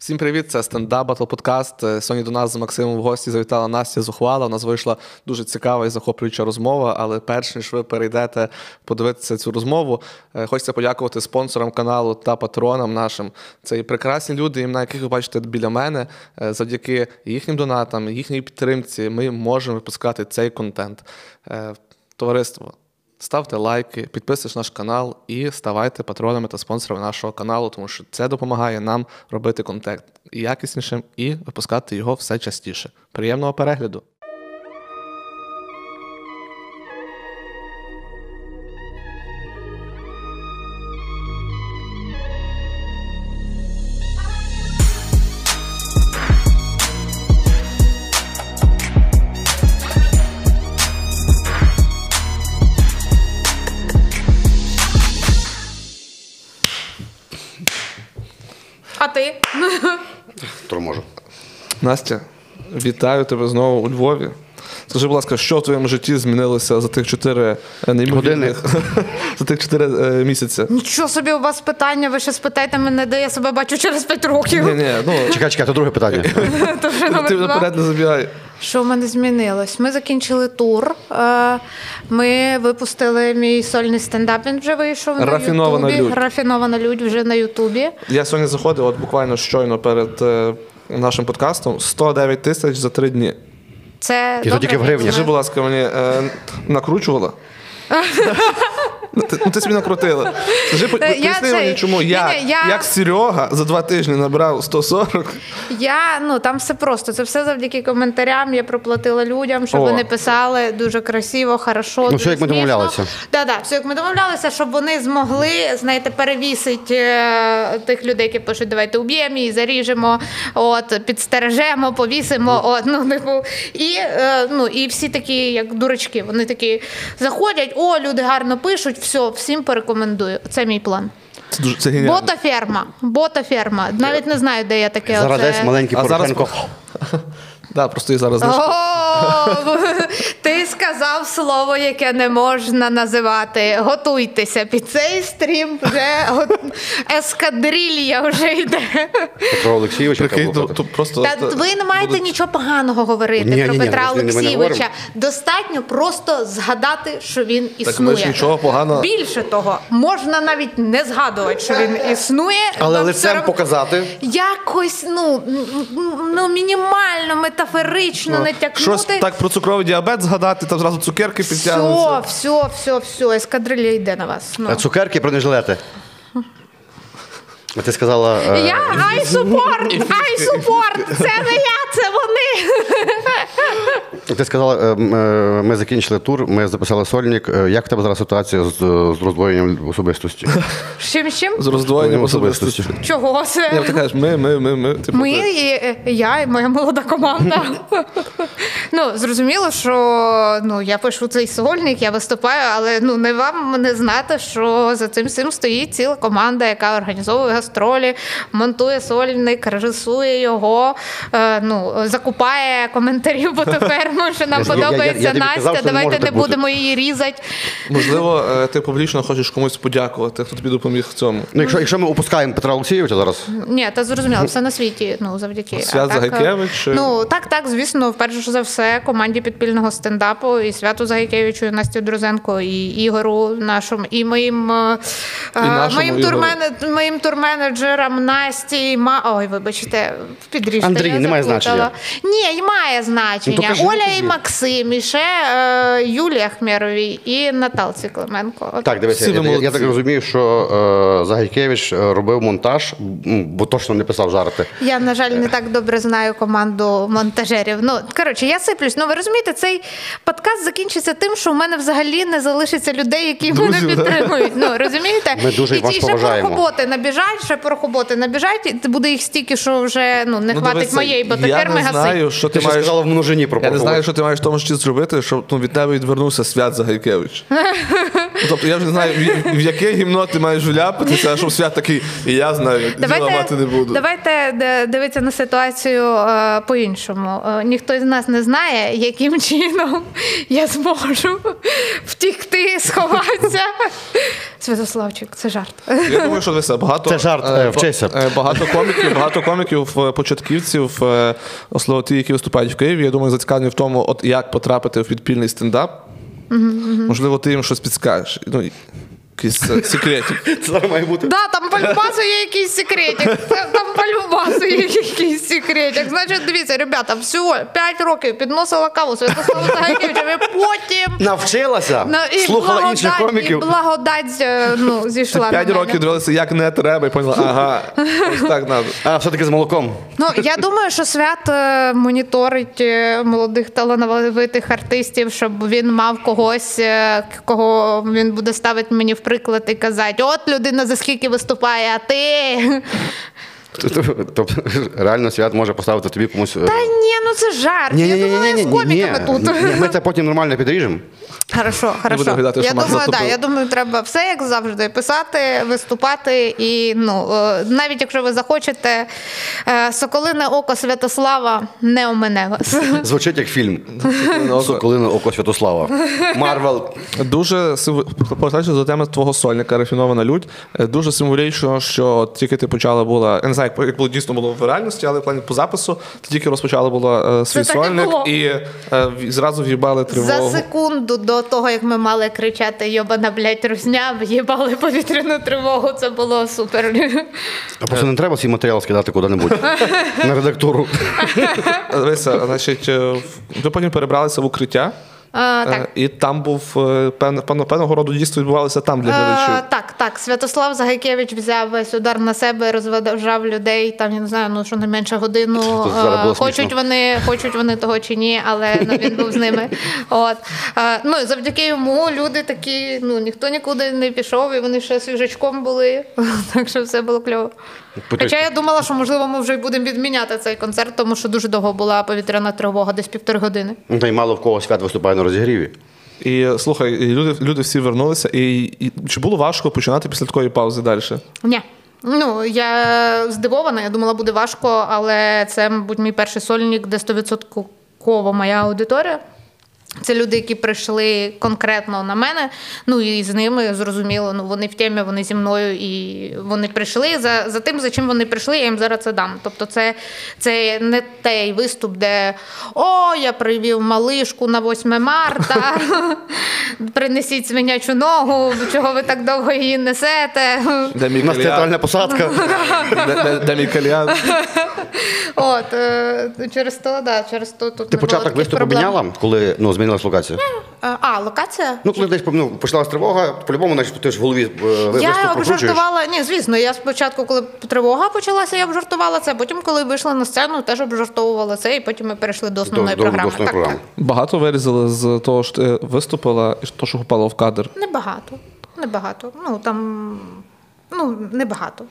Всім привіт, це стендап Батл Подкаст. Е, Сьогодні до нас з Максимом в гості завітала Настя Зухвала. У нас вийшла дуже цікава і захоплююча розмова. Але перш ніж ви перейдете подивитися цю розмову, е, хочеться подякувати спонсорам каналу та патронам нашим. Це і прекрасні люди, імена яких ви бачите біля мене. Е, Завдяки їхнім донатам, їхній підтримці, ми можемо випускати цей контент. Товариство. Ставте лайки, підписуйтесь наш канал і ставайте патронами та спонсорами нашого каналу, тому що це допомагає нам робити контент якіснішим і випускати його все частіше. Приємного перегляду! Настя, вітаю тебе знову у Львові. Скажи, будь ласка, що в твоєму житті змінилося за тих чотири е, неймовірних за тих чотири е, місяці? Нічого собі у вас питання, ви ще спитайте мене, де я себе бачу через 5 років. Ні, ні, ну Чекай, чекай, то друге питання. То вже ти наперед не забігай. Що в мене змінилось? Ми закінчили тур. е, Ми випустили мій сольний стендап. Він вже вийшов Рафінована на Ютубі. людь. Рафінована людь вже на Ютубі. Я сьогодні заходив, от буквально щойно перед нашим подкастом 109 тисяч за три дні. Це І то тільки в гривні. Скажи, будь ласка, мені е, накручувала? Ну, Ти, ну, ти собі накрутила. Скажи, Е, я поясни мені, чому я, ні, я- як Серега за два тижні набрав 140. Я ну там все просто. Це все завдяки коментарям. Я проплатила людям, щоб О. вони писали дуже красиво, хорошо. Ну, все, як ми домовлялися. Да, да, все як ми домовлялися, щоб вони змогли знаєте, перевісити е, тих людей, які пишуть, давайте уб'ємо її, заріжемо, от підстережемо, повісимо. От ну типу, і е, ну і всі такі, як дурачки, вони такі заходять. О, люди гарно пишуть. Все, всім порекомендую. Це мій план. Це дуже це геніально. Ботаферма. Ботаферма. Навіть не знаю, де я таке. Зараз оце- десь маленький А зараз- Порошенко. Да, просто їх зараз. О, ти сказав слово, яке не можна називати. Готуйтеся під цей стрім. Вже ескадрилья вже йде. Петро Олексійович. яка Прикинь, то, то просто Та ви не маєте нічого поганого говорити Ні, про ні, ні, Петра ми ми Олексійовича. Достатньо просто згадати, що він Так ми існує. ж нічого поганого. Більше того, можна навіть не згадувати, що він існує. Але лицем все показати. Якось ну, ну мінімально, метафорично не натякнути. Щось так про цукровий діабет згадати, там зразу цукерки Все, підтягнуться. все, все, все, ескадрилья йде на вас. Ну. А Цукерки бронежилети. А ти сказала. е, Я I support, I support, це не я, це вони. Ти сказала, е, е, ми закінчили тур, ми записали сольник. Як в тебе зараз ситуація з, з роздвоєнням особистості? З Чим чим? З роздвоєнням Особистості. Чого це? Я ти кажеш, ми, ми, ми, ми. Типу, Ми, і, я і моя молода команда. ну, зрозуміло, що ну, я пишу цей сольник, я виступаю, але ну, не вам не знати, що за цим всім стоїть ціла команда, яка організовує гастролі, монтує сольник, режисує його, е, ну, закупає коментарів, бо тепер що нам Я- я- я- я подобається Настя, давайте не будемо її різати. Можливо, е, ти публічно хочеш комусь подякувати, хто тобі допоміг в цьому. Ну, якщо, якщо ми опускаємо Петра Олексійовича зараз, Ні, та зрозуміло, все на світі. Ну завдяки Свят А Загайкевич? Ну так, так, звісно, вперше за все команді підпільного стендапу і святу Загайкевичу, і Насті Друзенко, і Ігору нашому, і моїм е, е, нашому моїм, Ігору. турмене- моїм турменеджерам Насті. Ма... Ой, вибачте, підріжте. Андрій, я немає значення. Ні, і має значення. Ну, Оля і. Максим, і ще е, Юлія Хмєровій і Наталці Клименко. От так, Всі я, я, я так розумію, що е, Загайкевич е, робив монтаж, бо точно не писав жарти. Я, на жаль, не так добре знаю команду монтажерів. Ну, коротше, я сиплюсь. Ну, ви розумієте, цей подкаст закінчиться тим, що в мене взагалі не залишиться людей, які мене Друзів, да? підтримують. Ну, розумієте? Ми дуже і, вас і ще поважаємо. порохоботи набіжать, ще порохоботи набіжать, і буде їх стільки, що вже ну, не Ну, хватить дивися, моєї Я ботоферми не знаю, що Ти ти маєш. сказала в множині Тільки Я не знаю, що ти маєш в тому житті зробити, щоб ну, від тебе відвернувся свят Загайкевич. Тобто я вже не знаю, в, в яке гімно ти маєш вляпатися, щоб свят такий, і я знаю, діла мати не буду. давайте дивитися на ситуацію е, по-іншому. Е, ніхто з нас не знає, яким чином я зможу втікти, сховатися. Святославчик, це жарт. Я думаю, що дивися, багато Це жарт, е, е, вчися. е, Багато коміків, багато коміків, е, початківців, е, особливо ті, які виступають в Києві. Я думаю, зацікавлені в тому, от як потрапити в підпільний стендап. Можливо, ти їм щось підскажеш. Ну, якийсь секретик. Це має бути. Да, там по-любасу є якийсь секретик. Там по-любасу є якийсь секретик. Значить, дивіться, ребята, всього 5 років підносила каву Святославу Загайкевичеві, потім Навчилася, Ну, і слухала інших благодать- коміків. І благодать е, ну, зійшла. на П'ять мене. років дивилися, як не треба, і поняла, ага, ось так треба. А, все-таки з молоком. Ну, я думаю, що свят е, моніторить е, молодих талановитих артистів, щоб він мав когось, е, кого він буде ставити мені в приклад і казати: от людина за скільки виступає, а ти. Тобто реально свят може поставити тобі комусь. е, Та ні, ну це жарт. Я думала, з коміками тут. Ми це потім нормально підріжемо. Хорошо, хорошо. будемо гадати, я думаю, да, я думаю, треба все як завжди писати, виступати. І ну е, навіть якщо ви захочете, е, соколине око Святослава не омине вас. Звучить як фільм. око. Соколине око Святослава. Марвел. Дуже повертаючись до теми твого сольника Рафінована лють. е, Дуже символічно, що тільки ти почала була. Я не знаю, як- було дійсно було в реальності, але в плані по запису ти тільки розпочала була свій Це і сольник було. і е, зразу в'їбали За секунду до того, як ми мали кричати Йобана, блядь, русня, в'їбали повітряну тривогу. Це було супер. А просто не треба свій матеріал скидати куди-небудь. На редактуру. Дивися, значить, е, ви потім перебралися в укриття. А, е, так. І там був певно- певного роду дійство відбувалося там для Е, глядачів. так, так. Святослав Загайкевич взяв весь удар на себе, розважав людей. Там я не знаю, ну що не менше годину. Е, Хочуть вони, хочуть вони того чи ні, але ну, він був з ними. От Е, ну і завдяки йому люди такі, ну ніхто нікуди не пішов, і вони ще свіжачком були. Так що все було кльово. Хоча я думала, що можливо ми вже й будемо відміняти цей концерт, тому що дуже довго була повітряна тривога, десь півтори години. Ну, Та й мало в кого свят виступає на розігріві. І слухай, і люди, люди всі вернулися. І, і чи було важко починати після такої паузи далі? Ні. Ну, я здивована, я думала, буде важко, але це, мабуть, мій перший сольник, де 100% моя аудиторія. Це люди, які прийшли конкретно на мене. Ну і з ними зрозуміло, ну вони в темі, вони зі мною, і вони прийшли за, за тим, за чим вони прийшли, я їм зараз це дам. Тобто, це, це не той виступ, де о, я привів малишку на 8 марта, принесіть свинячу ногу, чого ви так довго її несете. Де мій У нас театральна посадка. Де, мій кальян? От е, через то, да, через то тут Ти початок виступу міняла, коли ну, змінилась локація? Е, А, локація? Ну, коли десь ну, почалась тривога, по-любому, значить, ти ж в голові е, ви- Я виступ прокручуєш. обжартувала. Ні, звісно, я спочатку, коли тривога почалася, я обжартувала це. Потім, коли вийшла на сцену, теж обжартовувала це, і потім ми перейшли до основної до, до, програми. до основної так, програми. Багато вирізали з того, що ти виступила, і того, що попало в кадр. так. Небагато. Небагато. Ну там ну небагато.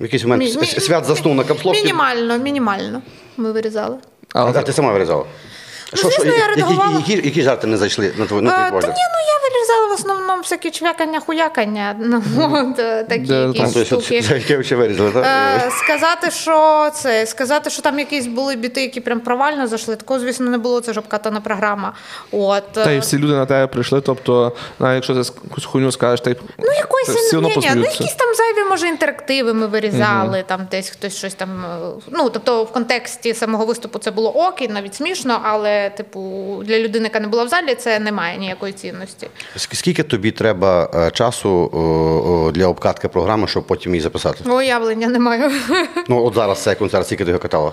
В якийсь момент Мі- мі- с- свят заснув на капслокі. Мінімально, мінімально. Ми вирізали. Але А ти сама вирізала? Ну, звісно, я які, редагувала. які, які, які жарти не зайшли на твій, на Е, Та ні, ну я вирізала в основному всякі чвякання, хуякання. Ну, от, е, такі якісь штуки. вирізали, так? Е, сказати, що це, сказати, що там якісь були біти, які прям провально зайшли, такого, звісно, не було. Це ж обкатана програма. От. та й е, всі люди на тебе прийшли. Тобто, навіть якщо ти якусь хуйню скажеш, та й Ну, якось всі одно ні, ні, ну якісь там зайві, може, інтерактиви ми вирізали, там десь хтось щось там. е, Ну, тобто, в контексті самого виступу це було ок, і навіть смішно, але, типу, для людини, яка не була в залі, це не має ніякої цінності. Скільки тобі треба е, часу о, для обкатки програми, щоб потім її записати? Уявлення не маю. Ну, от зараз цей концерт, скільки ти його катала?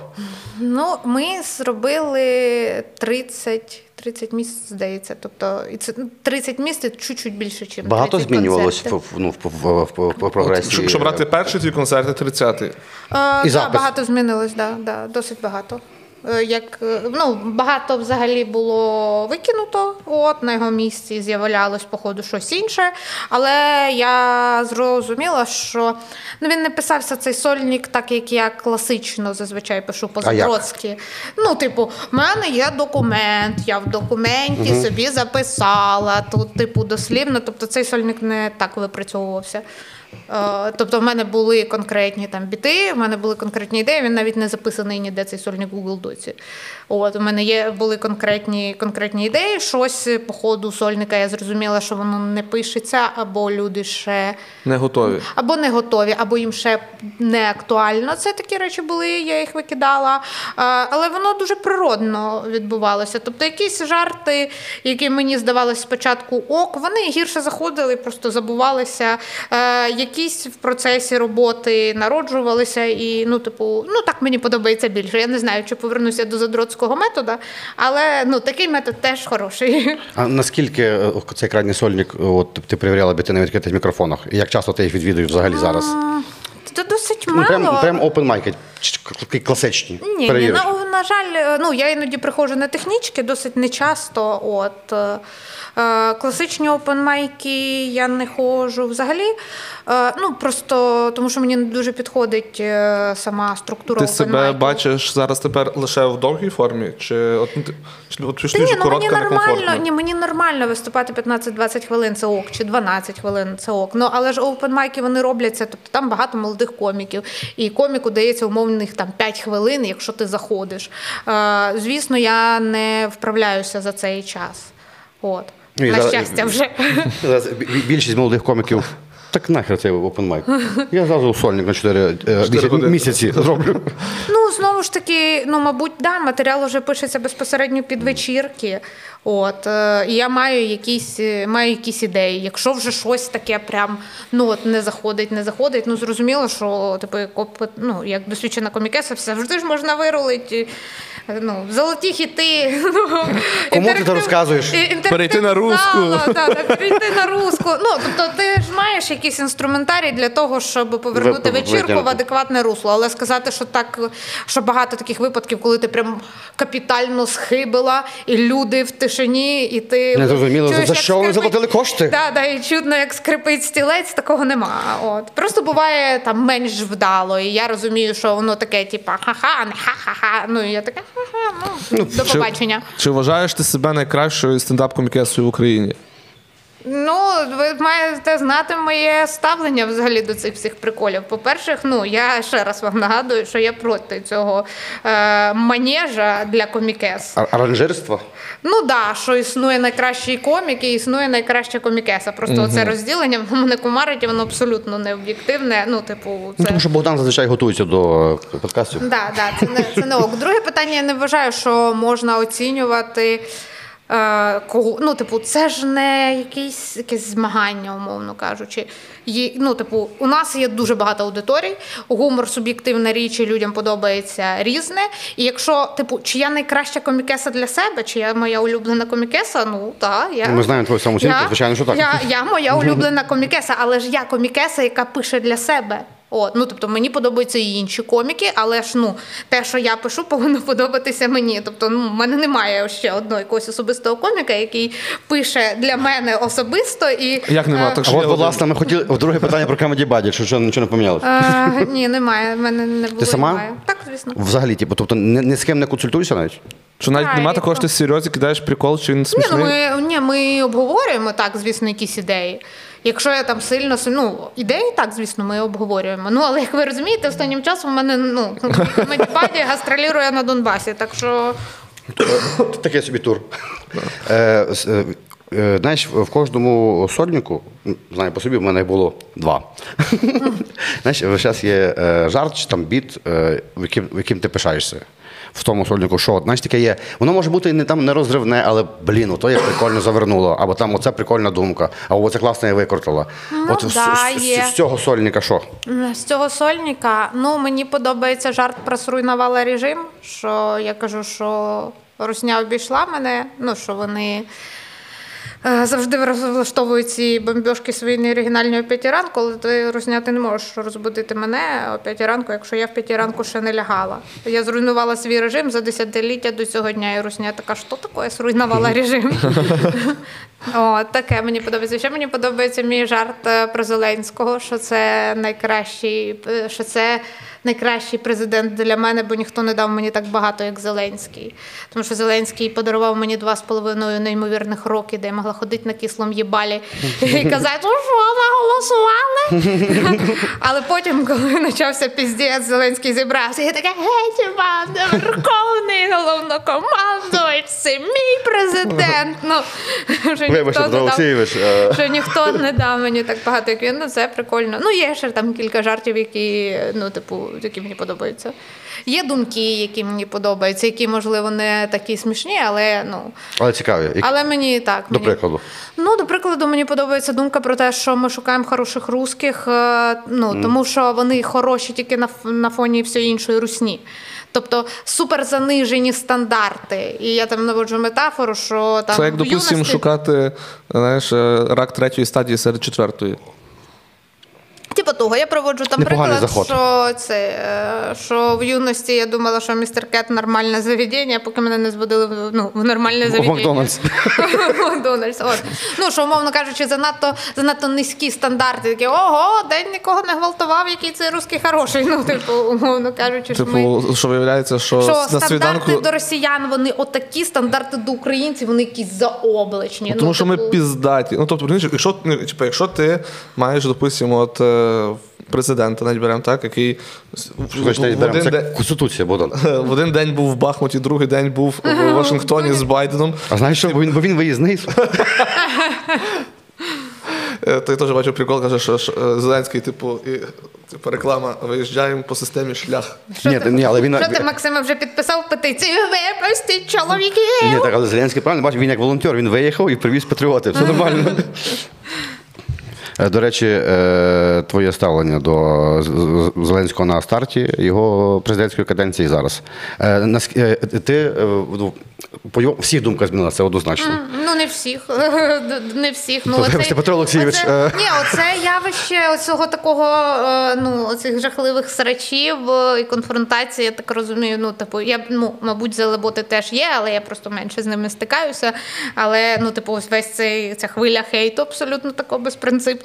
Ну, ми зробили 30, 30 місць, здається. Тобто, і це ну, 30 місць це чуть-чуть більше, ніж Багато 30 змінювалось в, ну, в, в, в, в, в прогресі? Щоб, щоб брати перший твій концерт, і 30-й. Е, І да, запис. багато змінилось, да, да, досить багато. Е, як е, ну, багато взагалі було викинуто. От на його місці з'являлось, походу, щось інше. Але я зрозуміла, що ну, він не писався цей сольник, так як я класично зазвичай пишу по? Забродськи. Ну, типу, в мене є документ, я в документі собі записала. Тут, типу, дослівно. Тобто цей сольник не так випрацьовувався. Е, Тобто, в мене були конкретні там біти, в мене були конкретні ідеї. Він навіть не записаний ніде цей сольник Google Доці. От у мене є були конкретні, конкретні ідеї. Щось по ходу сольника я зрозуміла, що воно не пишеться, або люди ще Не готові. або не готові, або їм ще не актуально. Це такі речі були, я їх викидала. Е, Але воно дуже природно відбувалося. Тобто, якісь жарти, які мені здавалися спочатку ок, вони гірше заходили, просто забувалися. Е, Якісь в процесі роботи народжувалися, і ну, типу, ну так мені подобається більше. Я не знаю, чи повернуся до задротського методу, але ну такий метод теж хороший. А наскільки е, цей крайній сольник, е, от ти перевіряла біти на відкритих мікрофонах? І як часто ти їх відвідуєш взагалі зараз? Це досить Ну, мало. прям, прям open mic, класичні. Ні, ні, на, на жаль, е, ну я іноді приходжу на технічки досить нечасто. От е, е, класичні опенмайки я не ходжу. Взагалі, е, ну просто тому що мені не дуже підходить е, сама структура Ти себе бачиш зараз тепер лише в довгій формі? Чи от, ну, чи, от пішли ні, ну мені нормально, ні, мені нормально виступати 15-20 хвилин це ок, чи 12 хвилин це ок. Ну але ж опенмайки вони робляться, тобто там багато молодих коміків, і коміку дається умовних там 5 хвилин, якщо ти заходиш. Е, звісно, я не вправляюся за цей час. От. Ну, і На зараз- щастя, вже. Зараз бі- бі- Більшість молодих коміків. Так нахер цей open mic. Я зразу сольник на 4, години. місяці зроблю. Ну, знову ж таки, ну, мабуть, да, матеріал вже пишеться безпосередньо під вечірки. От, е, і я маю якісь, е, маю якісь ідеї. Якщо вже щось таке прям ну, от, не заходить, не заходить, ну зрозуміло, що типу, як, опит- ну, як досвідчена комікеса, все завжди ж можна вирулити. Ну, золоті хіти. Ну, Кому ти це розказуєш? Перейти на руску. перейти на руску. Ну, тобто ти ж маєш якийсь інструментарій для того, щоб повернути вечірку в адекватне русло. Але сказати, що так, що багато таких випадків, коли ти прям капітально схибила, і люди в тишині, і ти Не зрозуміло, за- чуєш, за що вони заплатили кошти? Да, да, і чудно, як скрипить стілець, такого нема. От просто буває там менш вдало. І я розумію, що воно таке, типа ха-ха, а не ха-ха-ха. Ну і я таке ха-ха, ну до Чи- Чи вважаєш ти себе найкращою стендап-комікесою в Україні? Ну, ви маєте знати моє ставлення взагалі до цих всіх приколів. По-перше, ну я ще раз вам нагадую, що я проти цього е, манежа для комікес. Аранжирство? Ну да, що існує найкращий комік і існує найкраща комікеса. Просто це розділення воно мене кумарить, і воно абсолютно не об'єктивне. Ну, типу, Ну, це тому що Богдан зазвичай готується до е, подкастів. Да, да, це не це не ок. Друге питання, я не вважаю, що можна оцінювати. Е, кого, ну, типу, це ж не якісь, якесь змагання, умовно кажучи. Є, ну, типу, у нас є дуже багато аудиторій, гумор суб'єктивна річ, і людям подобається різне. І якщо, типу, чи я найкраща комікеса для себе, чи я моя улюблена комікеса, ну так. Я, Ми знаємо твою самооцінку, звичайно, що так. Я, я моя улюблена комікеса, але ж я комікеса, яка пише для себе. От, ну тобто мені подобаються і інші коміки, але ж ну те, що я пишу, повинно подобатися мені. Тобто, ну в мене немає ще одного якогось особистого коміка, який пише для мене особисто і Як нема? е, Так що от, ласка, ми хотіли друге питання про Comedy Buddy, що, що нічого не помінялося. е, ні, немає. В мене не було. і сама? Немає. Так, звісно. Взагалі, типу, тобто ні, ні з ким не консультуєшся навіть? Що навіть Так, нема такого, що ти серйозно кидаєш прикол, чи він Ні, смішний? ну ми, ні, ми обговорюємо так, звісно, якісь ідеї. Якщо я там сильно сильно, ну, ідеї, так, звісно, ми обговорюємо. Ну, але як ви розумієте, останнім часом у мене ну, медпаді гастролірує на Донбасі. Так що Такий собі тур. Е, с- е, е, знаєш, в кожному сольнику, знаю по собі, в мене було два. знаєш, зараз є е, жарт чи там біт, е, в яким, ти пишаєшся. В тому сольнику, що знаєш, таке є. Воно може бути не там не розривне, але блін, ото я прикольно завернуло, або там оце прикольна думка, або оце класно я викрутила. Ну, От з- да, з, з, є. з цього сольника що? з цього сольника, ну, мені подобається жарт про зруйнувала режим, що я кажу, що Русня обійшла мене, ну, що вони. Е, завжди влаштовують ці бомбьошки свої неоригінальні о п'ятій ранку, але ти розняти не можеш розбудити мене о п'ятій ранку, якщо я в п'ятій ранку ще не лягала. Я зруйнувала свій режим за десятиліття до цього дня, і Русня така, що таке, я зруйнувала режим. О, таке мені подобається. Ще мені подобається мій жарт е, про Зеленського, що це найкращий, е, що це найкращий президент для мене, бо ніхто не дав мені так багато, як Зеленський. Тому що Зеленський подарував мені два з половиною неймовірних роки, де я могла ходити на кислому їбалі і казати, що, наголосували? Але потім, коли почався піздець, Зеленський зібрався, я така, геть, Верховний головнокомандувач, це мій президент. Ну, вже ніхто не дав- е, що ніхто не дав мені так багато, як він. Ну, це прикольно. Ну, є ще там кілька жартів, які, ну, типу, які мені подобаються. Є думки, які мені подобаються, які, можливо, не такі смішні, але ну. Але цікаві. Які- Але мені так. До мені... прикладу. Ну, до прикладу, мені подобається думка про те, що ми шукаємо хороших русських, е, ну тому що вони хороші тільки на, на фоні всієї іншої русні. Тобто супер занижені стандарти. І я там наводжу метафору, що там Це як, допустимо, юності- шукати знаєш, е, рак третьої стадії серед четвертої. Типу того, я проводжу там Непоганий приклад, заход. що це е, що в юності я думала, що містер Кет нормальне заведення, поки мене не зводили в, ну, в нормальне заведення. Макдональдс. Макдональдс. От. Ну, що, умовно кажучи, занадто, занадто низькі стандарти. Такі, ого, день нікого не гвалтував, який цей русський хороший. Ну, типу, умовно кажучи, що ми. Типу, що виявляється, що, Що на стандарти свіданку. до росіян вони отакі, стандарти до українців вони якісь заоблачні. Ну, тому що ми типу, піздаті. Ну, тобто, якщо, ну, типу, якщо ти маєш, допустимо, от е, президента, навіть беремо так, який в, Хоч навіть в беремо, один це день, Конституція, Богдан. в один день був в Бахмуті, другий день був в Вашингтоні з Байденом. А знаєш що? Бо він, бо він виїзний. Е, Той теж бачив прикол, каже, що е, Зеленський, типу, і, типу, реклама, виїжджаємо по системі шлях. Що Ні, ти, ні, але він- що ти, Максиме, вже підписав петицію? Випустіть чоловіків! Ні, так, але Зеленський правильно бачив, він як волонтер, він виїхав і привіз патріотів. Все нормально. Е, До речі, е, твоє ставлення до Зеленського на старті його президентської каденції зараз. Е, Ти ну, по його всіх думка змінилася, однозначно. Ну, не всіх. Не всіх. Ну, оцей- Петро Олексійович, оце-. Ні, оце явище оцього такого, ну, оцих жахливих срачів і конфронтації, я так розумію. Ну, типу, я, ну, мабуть, залеботи теж є, але я просто менше з ними стикаюся. Але, ну, типу, ось весь цей, ця хвиля хейту абсолютно такого безпринципного.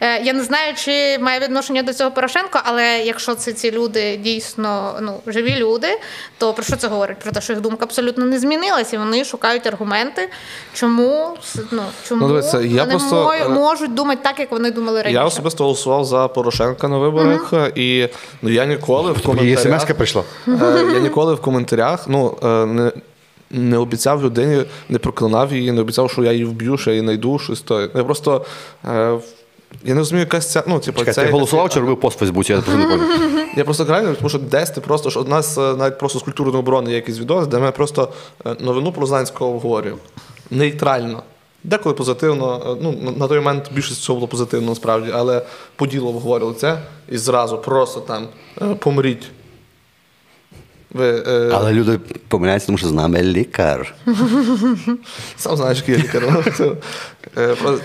Е, Я не знаю, чи має відношення до цього Порошенко, але якщо це ці люди дійсно ну, живі люди, то про що це говорить? Про те, що їх думка абсолютно не змінилась, і вони шукають аргументи, чому, ну, чому Ну, дивіться, я вони просто, е, можуть думати так, як вони думали раніше. Я особисто голосував за Порошенка на виборах, і ну, я ніколи в коментарях... прийшла. Я ніколи в коментарях ну, не, не обіцяв людині, не проклинав її, не обіцяв, що я її вб'ю, що я її знайду, щось то. Я просто. е, Я не розумію, якась ця. Ну, типу, Чекай, ця ти голосував чи робив пост в Фейсбуці? Я просто не пам'ятаю. Я просто крайно, тому що десь ти просто що у нас е, навіть просто з культурної оборони є якийсь відос, де ми просто е, новину про Зеленського обговорюємо. Нейтрально. Деколи позитивно, е, ну на- на той момент більшість цього було позитивно насправді, але по ділу обговорювали це і зразу просто там е, помріть. Ви, е, Але люди помиляються, тому що з нами лікар. Сам знаєш, який я лікар. Е, про-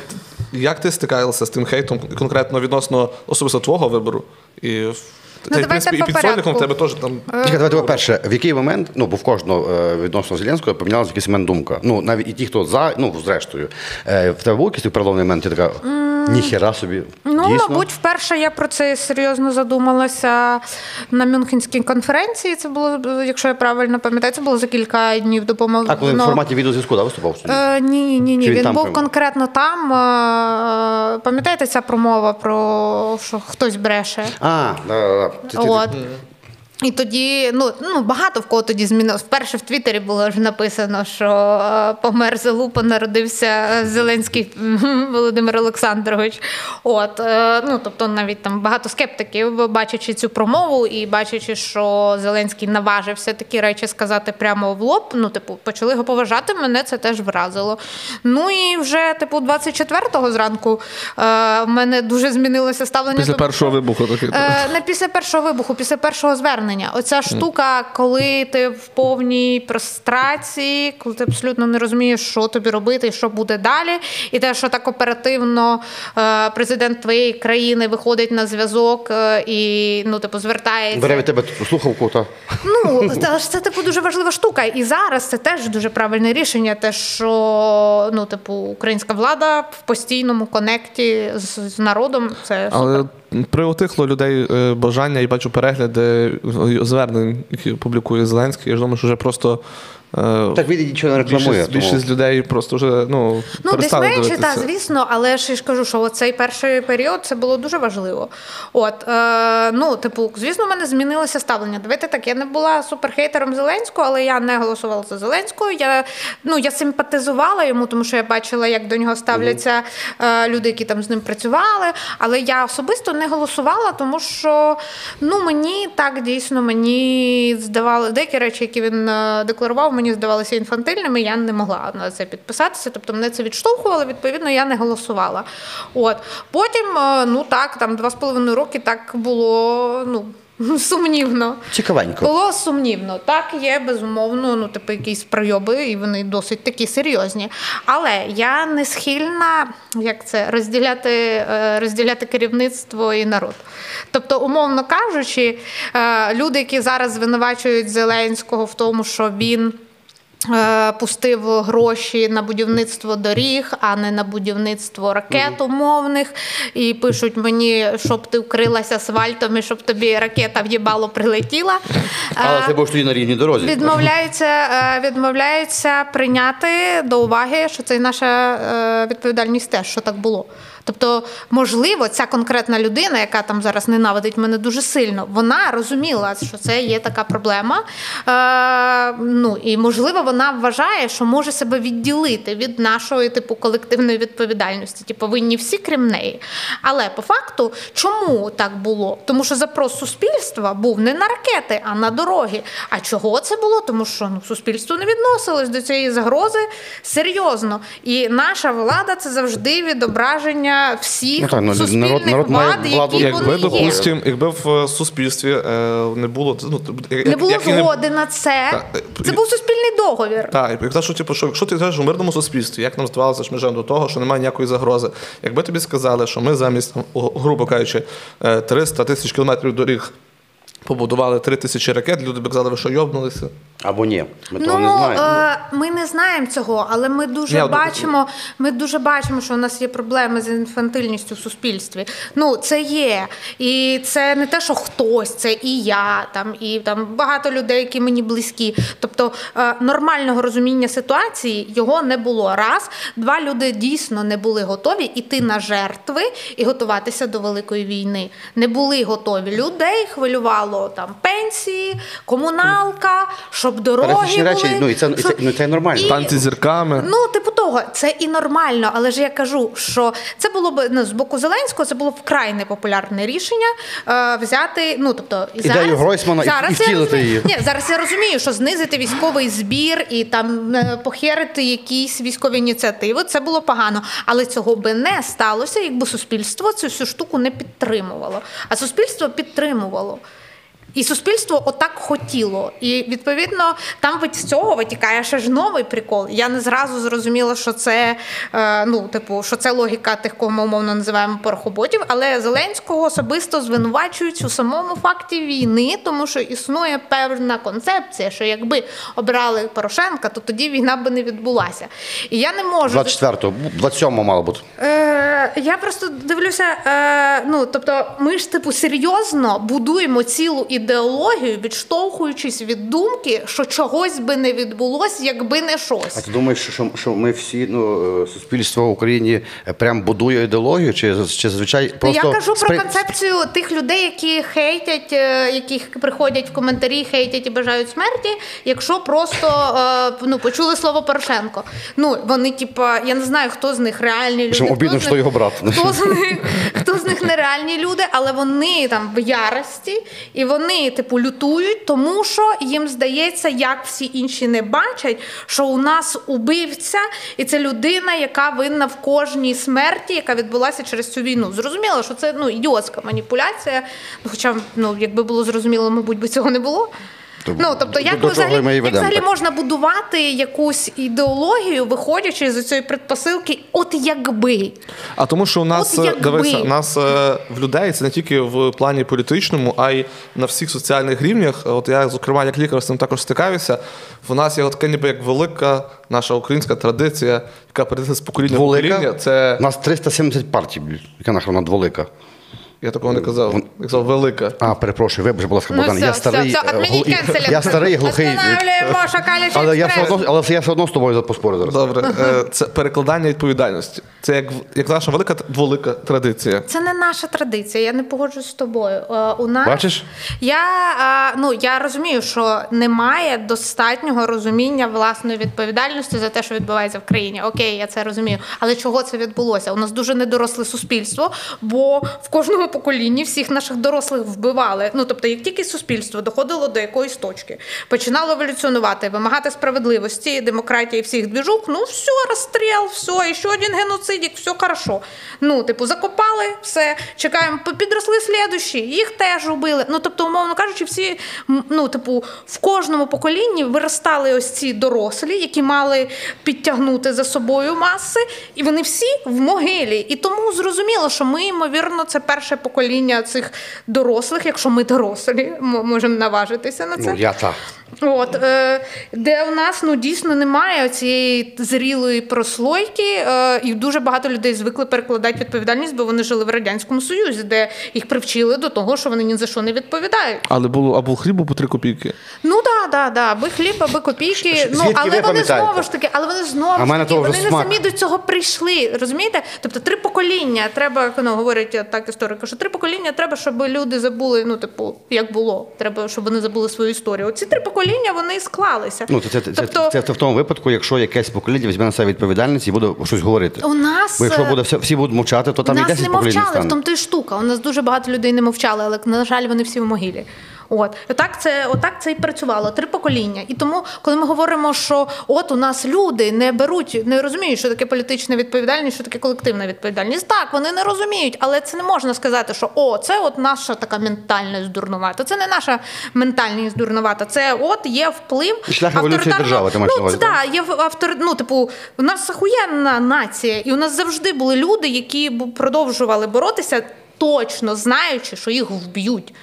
Як ти стикалася з тим хейтом конкретно відносно особисто твого вибору? І, та в давайте принципі, і по під сольником в порядку. тебе теж там. Чекай, давайте по-перше, в який момент, ну, бо в кожного е, відносно Зеленського помінялася якийсь момент думка. Ну, навіть і ті, хто за, ну, зрештою. Е, В тебе був якийсь переломний момент, ти така, ніхера собі. Ну, Дійсно? мабуть, вперше я про це серйозно задумалася на Мюнхенській конференції. Це було, якщо я правильно пам'ятаю, це було за кілька днів до. А коли в форматі відеозв'язку да, виступав? Е, ні, ні, ні, ні. Чи він Він, там був прямо? конкретно там. Е, пам'ятаєте ця промова про що хтось бреше? А, да, От. І тоді, ну, ну багато в кого тоді змінилось. Вперше в Твіттері було ж написано, що е, помер Залупа, народився Зеленський Володимир Олександрович. От, е, ну, тобто навіть там багато скептиків, бачачи цю промову і бачачи, що Зеленський наважився такі речі сказати прямо в лоб. Ну, типу, почали його поважати. Мене це теж вразило. Ну і вже, типу, 24-го зранку е, в мене дуже змінилося ставлення Після першого вибуху таки. Е, не після першого вибуху, після першого звернення. Вторгнення. Оця штука, коли ти в повній прострації, коли ти абсолютно не розумієш, що тобі робити і що буде далі. І те, що так оперативно е, президент твоєї країни виходить на зв'язок е, і ну, типу, звертається. Бере від тебе слухавку, та Ну, ж це типу дуже важлива штука. І зараз це теж дуже правильне рішення. Те, що ну, типу, українська влада в постійному конекті з, з народом. Це Але приутихло людей е, бажання і бачу перегляди звернень, які публікує Зеленський. Я ж думаю, що вже просто. Е, так він нічого не рекламує. Більшість, більшість людей просто вже ну, Ну, десь менше, так, звісно, але ж я ж кажу, що цей перший період це було дуже важливо. От, е, ну, типу, звісно, в мене змінилося ставлення. Давайте так, я не була суперхейтером Зеленського, але я не голосувала за Зеленського. Я, ну, я симпатизувала йому, тому що я бачила, як до нього ставляться е, люди, які там з ним працювали. Але я особисто не голосувала, тому що ну, мені так дійсно мені здавалося, деякі речі, які він е, декларував, мені здавалися інфантильними, я не могла на це підписатися. Тобто мене це відштовхувало, відповідно, я не голосувала. От. Потім, е, ну так, там два з половиною роки так було ну, сумнівно. Цікавенько. Було сумнівно. Так, є безумовно, ну, типу, якісь пройоби, і вони досить такі серйозні. Але я не схильна, як це, розділяти, е, розділяти керівництво і народ. Тобто, умовно кажучи, е, люди, які зараз звинувачують Зеленського в тому, що він. Е, Пустив гроші на будівництво доріг, а не на будівництво ракет умовних. І пишуть мені, щоб ти вкрилася асфальтом і щоб тобі ракета в'їбало прилетіла. Але Е, ти будеш тоді на рівній дорозі. Відмовляються, е, відмовляються прийняти до уваги, що це і наша е, відповідальність теж, що так було. Тобто, можливо, ця конкретна людина, яка там зараз ненавидить мене дуже сильно, вона розуміла, що це є така проблема. Е, ну і можливо, вона вважає, що може себе відділити від нашої типу колективної відповідальності. Ті повинні всі, крім неї. Але по факту, чому так було? Тому що запрос суспільства був не на ракети, а на дороги. А чого це було? Тому що ну, суспільство не відносилось до цієї загрози серйозно. І наша влада це завжди відображення всіх Ну, так, ну, суспільних народ- народ має владу. які Якби, вони є. якби в е, суспільстві е, не було ну, як- Не було як згоди згоди на це. Так, е, Це був суспільний договір. Так, і що типу, що якщо ти живеш у мирному суспільстві, як нам здавалося, що ми живемо до того, що немає ніякої загрози. Якби тобі сказали, що ми замість, грубо кажучи, е, 300 тисяч кілометрів доріг побудували 3 тисячі ракет, люди б казали, ви що йобнулися? Або ні. Ми того Ну не знаємо. е, ми не знаємо цього, але ми дуже Ні, бачимо. Ми дуже бачимо, що у нас є проблеми з інфантильністю в суспільстві. Ну це є, і це не те, що хтось, це і я, там і там багато людей, які мені близькі. Тобто е, нормального розуміння ситуації його не було. Раз, два люди дійсно не були готові іти на жертви і готуватися до великої війни. Не були готові. Людей хвилювало там пенсії, комуналка, щоб дороги були. речі, ну і це, і це, ну, це нормально. І- Танці зірками. Ну, типу того, це і нормально, але ж я кажу, що це було б ну, з боку Зеленського, це було вкрай непопулярне рішення е, взяти. Ну тобто і Ідею зараз, Гройсмана зараз і втілити розумію- її. Ні, зараз я розумію, що знизити військовий збір і там е, похерити якісь військові ініціативи. Це було погано, але цього би не сталося, якби суспільство цю всю штуку не підтримувало. А суспільство підтримувало. І суспільство отак хотіло. І відповідно там від цього витікає ще ж новий прикол. Я не зразу зрозуміла, що це е, ну, типу, що це логіка тих, кого ми умовно називаємо порохоботів. Але Зеленського особисто звинувачують у самому факті війни, тому що існує певна концепція, що якби обрали Порошенка, то тоді війна би не відбулася. І я не можу 24-го, 27-го мало бути. Е, я просто дивлюся. Е, ну тобто, ми ж типу серйозно будуємо цілу ідеологію, відштовхуючись від думки, що чогось би не відбулось, якби не щось. А ти думаєш, що, що ми всі, ну, е, суспільство в Україні е, прям будує ідеологію, чи, чи зазвичай Ну, просто я кажу про концепцію тих людей, які хейтять, е, яких приходять в коментарі, хейтять і бажають смерті, якщо просто ну почули слово Порошенко. Ну вони, типа, я не знаю, хто з них реальні люди. Причому обідно, що його брат. Хто з них, хто з них нереальні люди, але вони там в ярості, і вони вони, типу, лютують, тому що їм здається, як всі інші не бачать, що у нас убивця, і це людина, яка винна в кожній смерті, яка відбулася через цю війну. Зрозуміло, що це ну ідіотська маніпуляція. Хоча, ну, якби було зрозуміло, мабуть, би цього не було. Тобто, Ну, тобто, як, до взагалі, як взагалі так? можна будувати якусь ідеологію, виходячи з цієї предпосилки, от якби. А тому, що у нас е, дивися, у нас е, в людей це не тільки в плані політичному, а й на всіх соціальних рівнях. От я, зокрема, як лікар з цим також стикаюся. В нас є от таке ніби як велика наша українська традиція, яка передається з покоління в покоління. Це У нас 370 партій, яка нахрена дволика. Я такого не казав. Я казав велика. А, перепрошую, вибач, будь ласка, Ну, Богдан. все, я все, старий, все, е, отменіть гл- кенселінг. я старий, глухий. Шакалячий Але я, все експрес. одно, але я все одно з тобою поспорю зараз. Добре, е, це перекладання відповідальності. Це як, в- як наша велика дволика традиція. Це не наша традиція, я не погоджуюсь з тобою. Е, У нас Бачиш? я е, ну я розумію, що немає достатнього розуміння власної відповідальності за те, що відбувається в країні. Окей, я це розумію. Але чого це відбулося? У нас дуже недоросле суспільство, бо в кожному поколінні всіх наших дорослих вбивали. Ну тобто, як тільки суспільство доходило до якоїсь точки, починало еволюціонувати, вимагати справедливості, демократії всіх двіжук, ну все, розстріл, все, і ще один геноцидік, все хорошо. Ну, типу, закопали, все, чекаємо, підросли слідущі, їх теж убили. Ну, тобто, умовно кажучи, всі, ну, типу, в кожному поколінні виростали ось ці дорослі, які мали підтягнути за собою маси, і вони всі в могилі. І тому зрозуміло, що ми, ймовірно, це перше покоління цих дорослих, якщо ми дорослі, можемо наважитися на це. Ну, я так. От, е, де у нас ну, дійсно немає цієї зрілої прослойки, е, і дуже багато людей звикли перекладати відповідальність, бо вони жили в Радянському Союзі, де їх привчили до того, що вони ні за що не відповідають. Але було або хлібу по три копійки. Ну да, да, да, аби хліб, аби копійки. Ну ви але вони пам'ятаєте? знову ж таки, але вони знову А ж таки, вони не смак. самі до цього прийшли. Розумієте? Тобто три покоління треба, ну говорять так історики, що три покоління треба, щоб люди забули. Ну, типу, як було. Треба, щоб вони забули свою історію. Оці три покоління вони склалися. Ну, це, це, це, тобто, це, це в тому випадку, якщо якесь покоління візьме на себе відповідальність і буде щось говорити. У нас Бо якщо е, буде всі, всі будуть мовчати, то там і нас 10 не поколінь мовчали, стане. в тому то й штука. У нас дуже багато людей не мовчали, але на жаль, вони всі в могилі. От отак це, отак це і працювало три покоління. І тому, коли ми говоримо, що от у нас люди не беруть, не розуміють, що таке політична відповідальність, що таке колективна відповідальність. Так, вони не розуміють, але це не можна сказати, що о, це от наша така ментальність дурнувата. Це не наша ментальність дурнувата. Це от є вплив Шлях авторитарного- держави, ти ну, це, да, є автор, ну, типу, у нас охуєнна нація, і у нас завжди були люди, які продовжували боротися, точно знаючи, що їх вб'ють.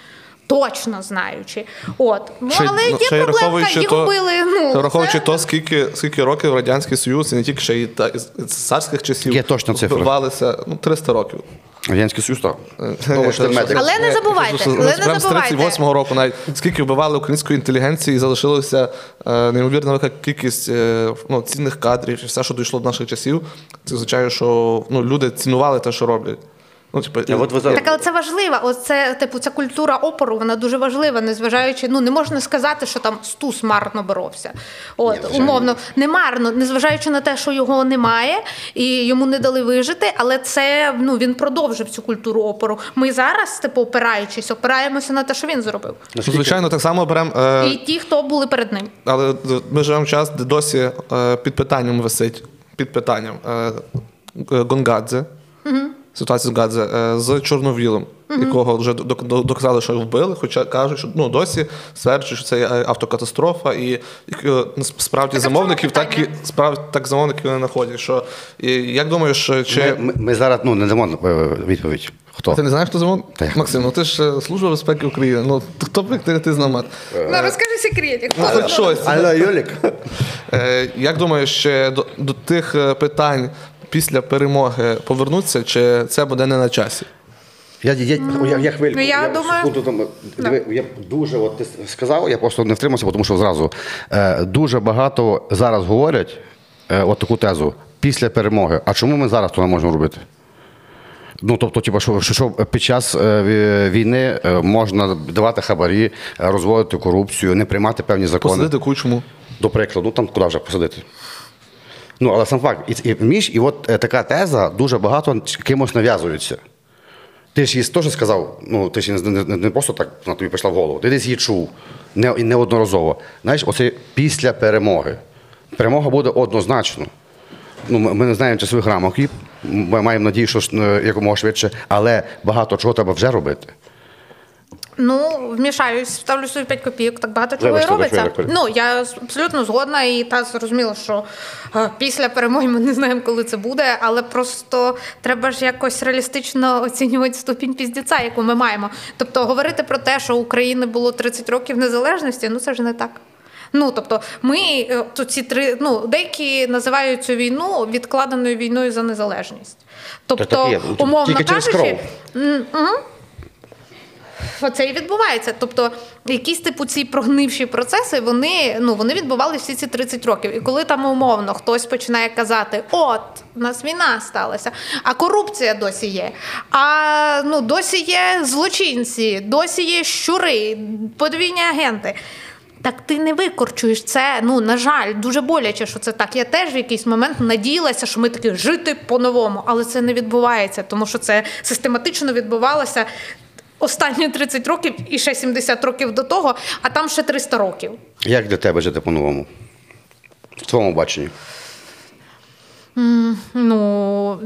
Точно знаючи. От. Ну, Ще але ну, є проблемка, їх то- вбили. Ну, Враховуючи це- то, скільки, скільки років Радянський Союз, і не тільки ще й та, з царських часів Є цифра. вбивалися ну, 300 років. Радянський Союз так. Е, медик. Але не забувайте, але не Прямо з забувайте. 38-го року навіть скільки вбивали української інтелігенції, і залишилося е, неймовірно велика кількість е, ну, цінних кадрів, і все, що дійшло до наших часів. Це означає, що ну, люди цінували те, що роблять. Ну, типу, А от ви зараз- Так, але це важливо. Оце, типу, ця культура опору, вона дуже важлива, незважаючи, ну не можна сказати, що там Стус марно боровся. От, Ні, умовно, не марно, незважаючи на те, що його немає і йому не дали вижити, але це ну він продовжив цю культуру опору. Ми зараз, типу, опираючись, опираємося на те, що він зробив. Ну, звичайно, так само беремо. Е, І ті, хто були перед ним. Але ми живемо в час, де досі е, під питанням висить під питанням е, Гонгадзе, ситуація з Гадзе, е, з Чорновілом, якого вже док- док- доказали, що вбили, хоча кажуть, що ну, досі стверджують, що це автокатастрофа, і, і е, справді чому замовників так і справді так замовників не знаходять. Що, і, як думаєш, чи. Ми, ми, ми зараз ну, не дамо е, відповідь. Хто? Ти не знаєш, хто замовник? Та? Максим, ну ти ж е, Служба безпеки України. Ну, хто б ти, ти знав? Ну розкажи секретик. Ну, хоч щось. Алло, Юлік. Е, Як думаєш, ще до, до тих е, питань після перемоги повернуться, чи це буде не на часі? Я, я, я, я хвильку. Ну, я думаю- секунду там, диви, я дуже, от ти сказав, я просто не втримався, тому що зразу е, дуже багато зараз говорять е, от таку тезу після перемоги. А чому ми зараз то не можемо робити? Ну, тобто, типу, що, що, що під час е, війни е, можна давати хабарі, е, розводити корупцію, не приймати певні закони. Посадити кучму. До прикладу, ну там куди вже посадити. Ну, але сам факт, і, і, між, і от е, така теза дуже багато кимось нав'язується. Ти ж їй теж сказав, ну ти ж не, не, не просто так на тобі прийшла в голову. Ти десь її чув не, неодноразово. Знаєш, оце після перемоги. Перемога буде однозначно. Ну, ми не знаємо часових рамок, ми маємо надію, що е, якомога швидше, але багато чого треба вже робити. Ну, вмішаюсь, ставлю свої 5 копійок, так багато чого і робиться. Ну, я абсолютно згодна, і та зрозуміло, що е, після перемоги ми не знаємо, коли це буде, але просто треба ж якось реалістично оцінювати ступінь піздіця, яку ми маємо. Тобто говорити про те, що України було 30 років незалежності, ну це ж не так. Ну, тобто, ми е, то ці три, ну, деякі називають цю війну відкладеною війною за незалежність. Тобто, є. умовно кажучи. Оце і відбувається. Тобто, якісь типу ці прогнивші процеси, вони ну вони відбувалися всі ці 30 років. І коли там умовно хтось починає казати: От, у нас війна сталася, а корупція досі є. А ну досі є злочинці, досі є щури, подвійні агенти. Так ти не викорчуєш це. Ну на жаль, дуже боляче, що це так. Я теж в якийсь момент надіялася, що ми таки жити по-новому, але це не відбувається, тому що це систематично відбувалося останні 30 років і ще 70 років до того, а там ще 300 років. Як для тебе жити по-новому? В твоєму баченні? Ну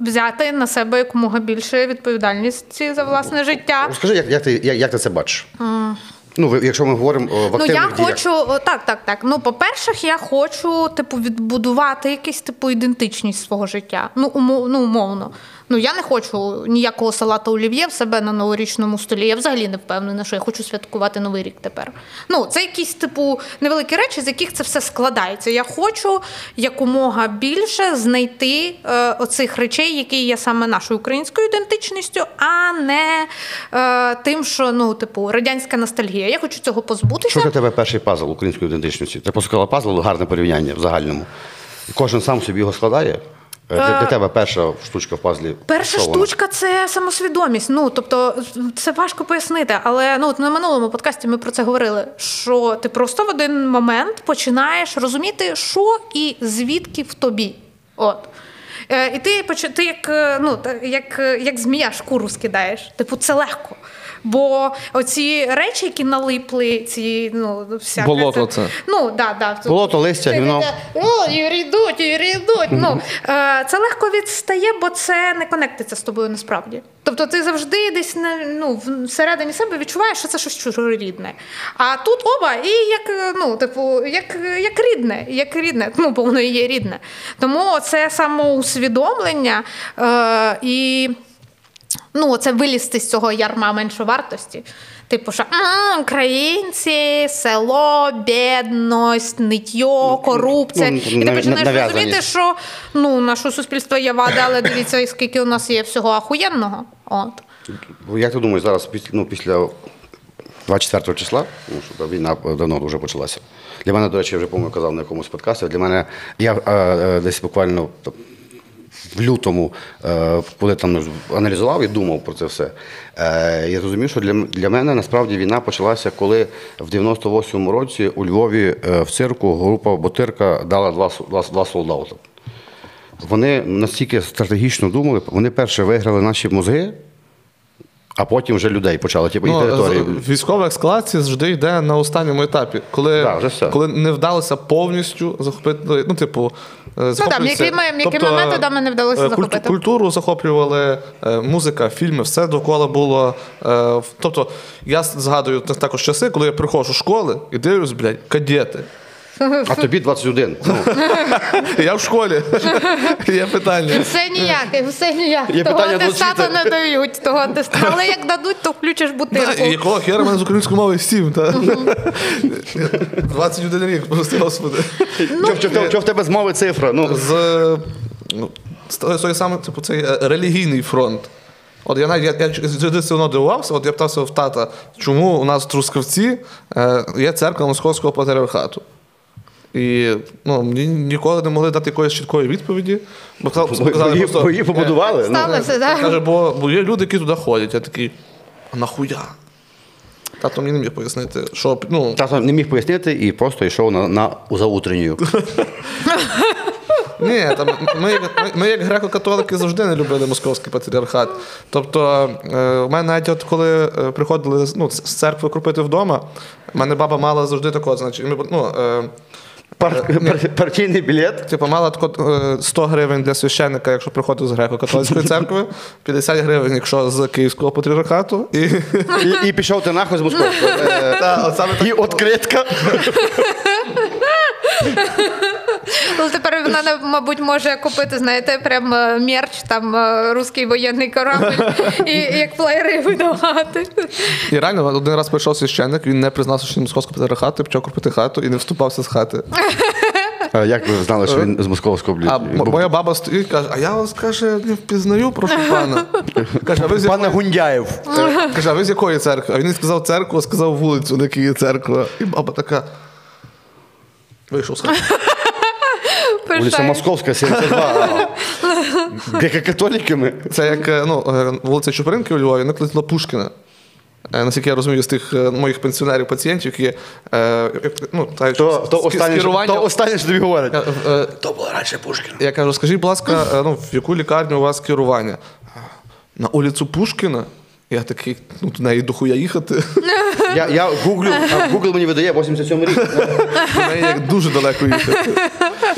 взяти на себе якомога більше відповідальності за власне життя. Розкажи, як, як, ти, як, як ти це бачиш? Ну, якщо ми говоримо о, в Ну я діях. хочу так, так, так. Ну, по-перше, я хочу типу відбудувати якусь типу ідентичність свого життя. Ну, умов, ну умовно. Ну я не хочу ніякого салату олів'є в себе на новорічному столі. Я взагалі не впевнена, що я хочу святкувати новий рік тепер. Ну це якісь типу невеликі речі, з яких це все складається. Я хочу якомога більше знайти е, оцих речей, які є саме нашою українською ідентичністю, а не е, тим, що ну, типу, радянська ностальгія. Я хочу цього позбутися. Що для тебе перший пазл української ідентичності? Ти просто пазл, гарне порівняння в загальному. Кожен сам собі його складає. Е, Для, для тебе перша штучка в пазлі. Перша що штучка це самосвідомість. Ну тобто це важко пояснити, але ну от на минулому подкасті ми про це говорили. Що ти просто в один момент починаєш розуміти, що і звідки в тобі. От. Е, І ти ти як, е, ну, як, е, як змія шкуру скидаєш. Типу, це легко. Бо оці речі, які налипли, ці ну всяке Болото це. Ну да, да. Болото, листя, гівно. О, і рідуть, і рідуть. Ну, е, це легко відстає, бо це не конектиться з тобою насправді. Тобто ти завжди десь на, ну, всередині себе відчуваєш, що це щось чужорідне. А тут оба, і як, ну, типу, як, як рідне, як рідне, ну, бо воно і є рідне. Тому це самоусвідомлення е, і ну, це вилізти з цього ярма меншовартості. Типу, що «М, українці, село, бідність, ниття, корупція. ну, І ти починаєш розуміти, що ну, наше суспільство є вада, але дивіться, скільки у нас є всього ахуєнного. От. Як ти думаєш зараз, після, ну, після 24 числа, тому що війна давно вже почалася. Для мене, до речі, я вже по-моєму казав на якомусь подкасті. Для мене я е, е, десь буквально в лютому, е, коли там аналізував і думав про це все, е, я зрозумів, що для, для мене насправді війна почалася, коли в 98-му році у Львові е, в цирку група Ботирка дала два, два, два солдата. Вони настільки стратегічно думали, вони перше виграли наші мозги, а потім вже людей почали, типу, і Ну, території. військова ескалація завжди йде на останньому етапі, коли, Да, вже все. коли не вдалося повністю захопити. Ну, типу, е, захоплюється- якими- якими методами не вдалося е, захопити? Культуру захоплювали, е, музика, фільми, все довкола було. в- Тобто, я згадую та- також часи, коли я приходжу з школи і дивлюсь, блядь, кадети. А тобі 21. Ну, Я в школі. Є питання. Все ніяке, все ніяке. Є Того питання до атестату освіти. не дають, того атестату. Але як дадуть, то включиш бутилку. якого хера мене з української мови 7, 21 рік, прости господи. Ну, що в тебе з мови цифра? Ну, з, той самий, типу, цей е, релігійний фронт. От я навіть я, я все одно дивувався, от я питався в тата, чому у нас в Трускавці е, є церква Московського патріархату. І ну, мені ніколи не могли дати якоїсь чіткої відповіді. Бо сказали, бо, просто, бо її побудували. Ну. Сталося, так. Каже, бо, бо є люди, які туди ходять. Я такий, а нахуя? Тато мені не міг пояснити, що ну, Тато не міг пояснити і просто йшов на, на заутренню. Ні, там, ми, як- ми, ми як греко-католики завжди не любили московський патріархат. Тобто, е, у мене навіть от коли е, приходили ну, з церкви кропити вдома, в мене баба мала завжди такого, значить, ми, ну, е, Пар- пар- партійний білет. Типу, мала тако, е, 100 гривень для священника, якщо приходив з греко-католицької церкви, 50 гривень, якщо з київського патріархату. І, І, і пішов ти нахуй з Московського. Е, та, от саме І відкритка. Ну, тепер вона, мабуть, може купити, знаєте, прям е, мерч, там е, русський воєнний корабль, і, як флеєри видавати. І реально один раз прийшов священник, він не признався, що він московського патріархату, почав купити хату і не вступався з хати. А Як ви знали, що він з Московського блін? А м- моя баба стоїть і каже: А я вас каже, не впізнаю, прошу пана. Каже, а ви з Пане Гундяєв. Каже, а ви з якої церкви? А він не сказав церкву, а сказав вулицю, на якій є церква. І баба така. Вийшов з хати. Вулиця Московська, 72. Греко-католіками. Це як е, ну, е, вулиця Чупринки у Львові, накликала Пушкіна. Е, Наскільки я розумію, з тих моїх пенсіонерів, пацієнтів, які ну, та, То, то, останнє, то останнє, що тобі говорять. То було раніше Пушкіна. Я кажу, скажіть, будь ласка, ну, в яку лікарню у вас керування? На вулицю Пушкіна? Я такий, ну, до неї дохуя їхати. Я, я гуглю, а Google мені видає 87 рік. До неї як дуже далеко їхати.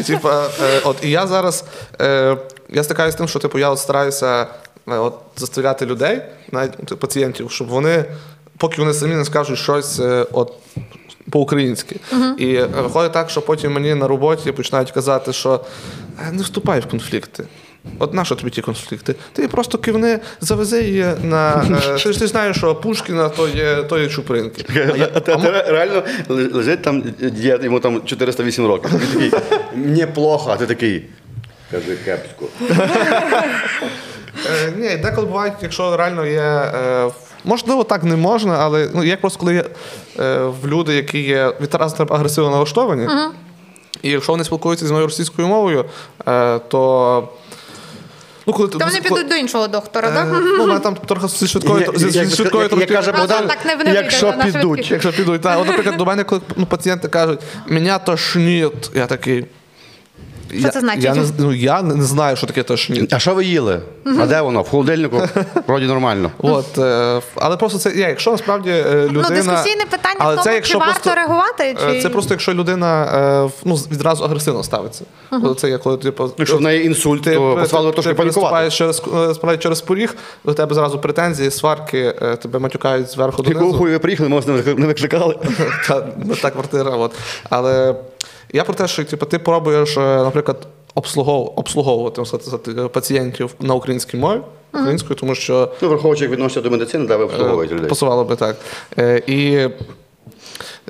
Типа, е, от, і я зараз е, я стикаюся з тим, що типу, я от стараюся е, от, заставляти людей, навіть ну, типу, пацієнтів, щоб вони, поки вони самі не скажуть щось е, от, по-українськи. І е, виходить так, що потім мені на роботі починають казати, що «Е, не вступай в конфлікти. От на що тобі ті конфлікти? Ти просто кивни, завези її на. е, Ти ж ти знаєш, що Пушкіна то є, то є Чупринки. А я- А, а, а реально лежить там йому там 408 років. Він такий, мені плохо, а ти такий. Кажи кепську. Е, ні, деколи бувають, якщо реально є. Е, можливо, так не можна, але ну, як просто коли є е, в люди, які є відразу агресивно налаштовані, і якщо вони спілкуються з моєю російською мовою, е, то. Ну, коли, Та вони підуть до іншого доктора, Е, так? ну, вона там трохи зі швидкою, зі, швидкою трохи- каже Богдан, так не- не якщо на підуть. Якщо підуть, так. От, наприклад, до мене, коли ну, пацієнти кажуть, мене тошніть, я такий. Що це значить? Я не, ну, я не знаю, що таке тошнить. А що ви їли? А де воно? В холодильнику? Вроді нормально. От, е, але просто це, є, якщо насправді е, людина... Ну, дискусійне питання але в тому, це, чи варто просто- реагувати, е, чи- Це просто якщо людина е, ну, відразу агресивно ставиться. Коли Це є, коли, типу, Якщо в неї інсульт, ти, то ти, послали ти, трошки панікувати. через, е, справді через поріг, до тебе зразу претензії, сварки, е, тебе матюкають зверху Якого донизу. хуя ви приїхали, ми вас не викликали. Та, ну, та квартира. От. Але я про те, що типу, ти пробуєш, е, наприклад, обслугов, обслуговувати сказати, пацієнтів на українській мові, українською, тому що Ну, враховуючи, як відносяться до медицини, де ви обслуговуєте людей. Пасувало би так. Е, і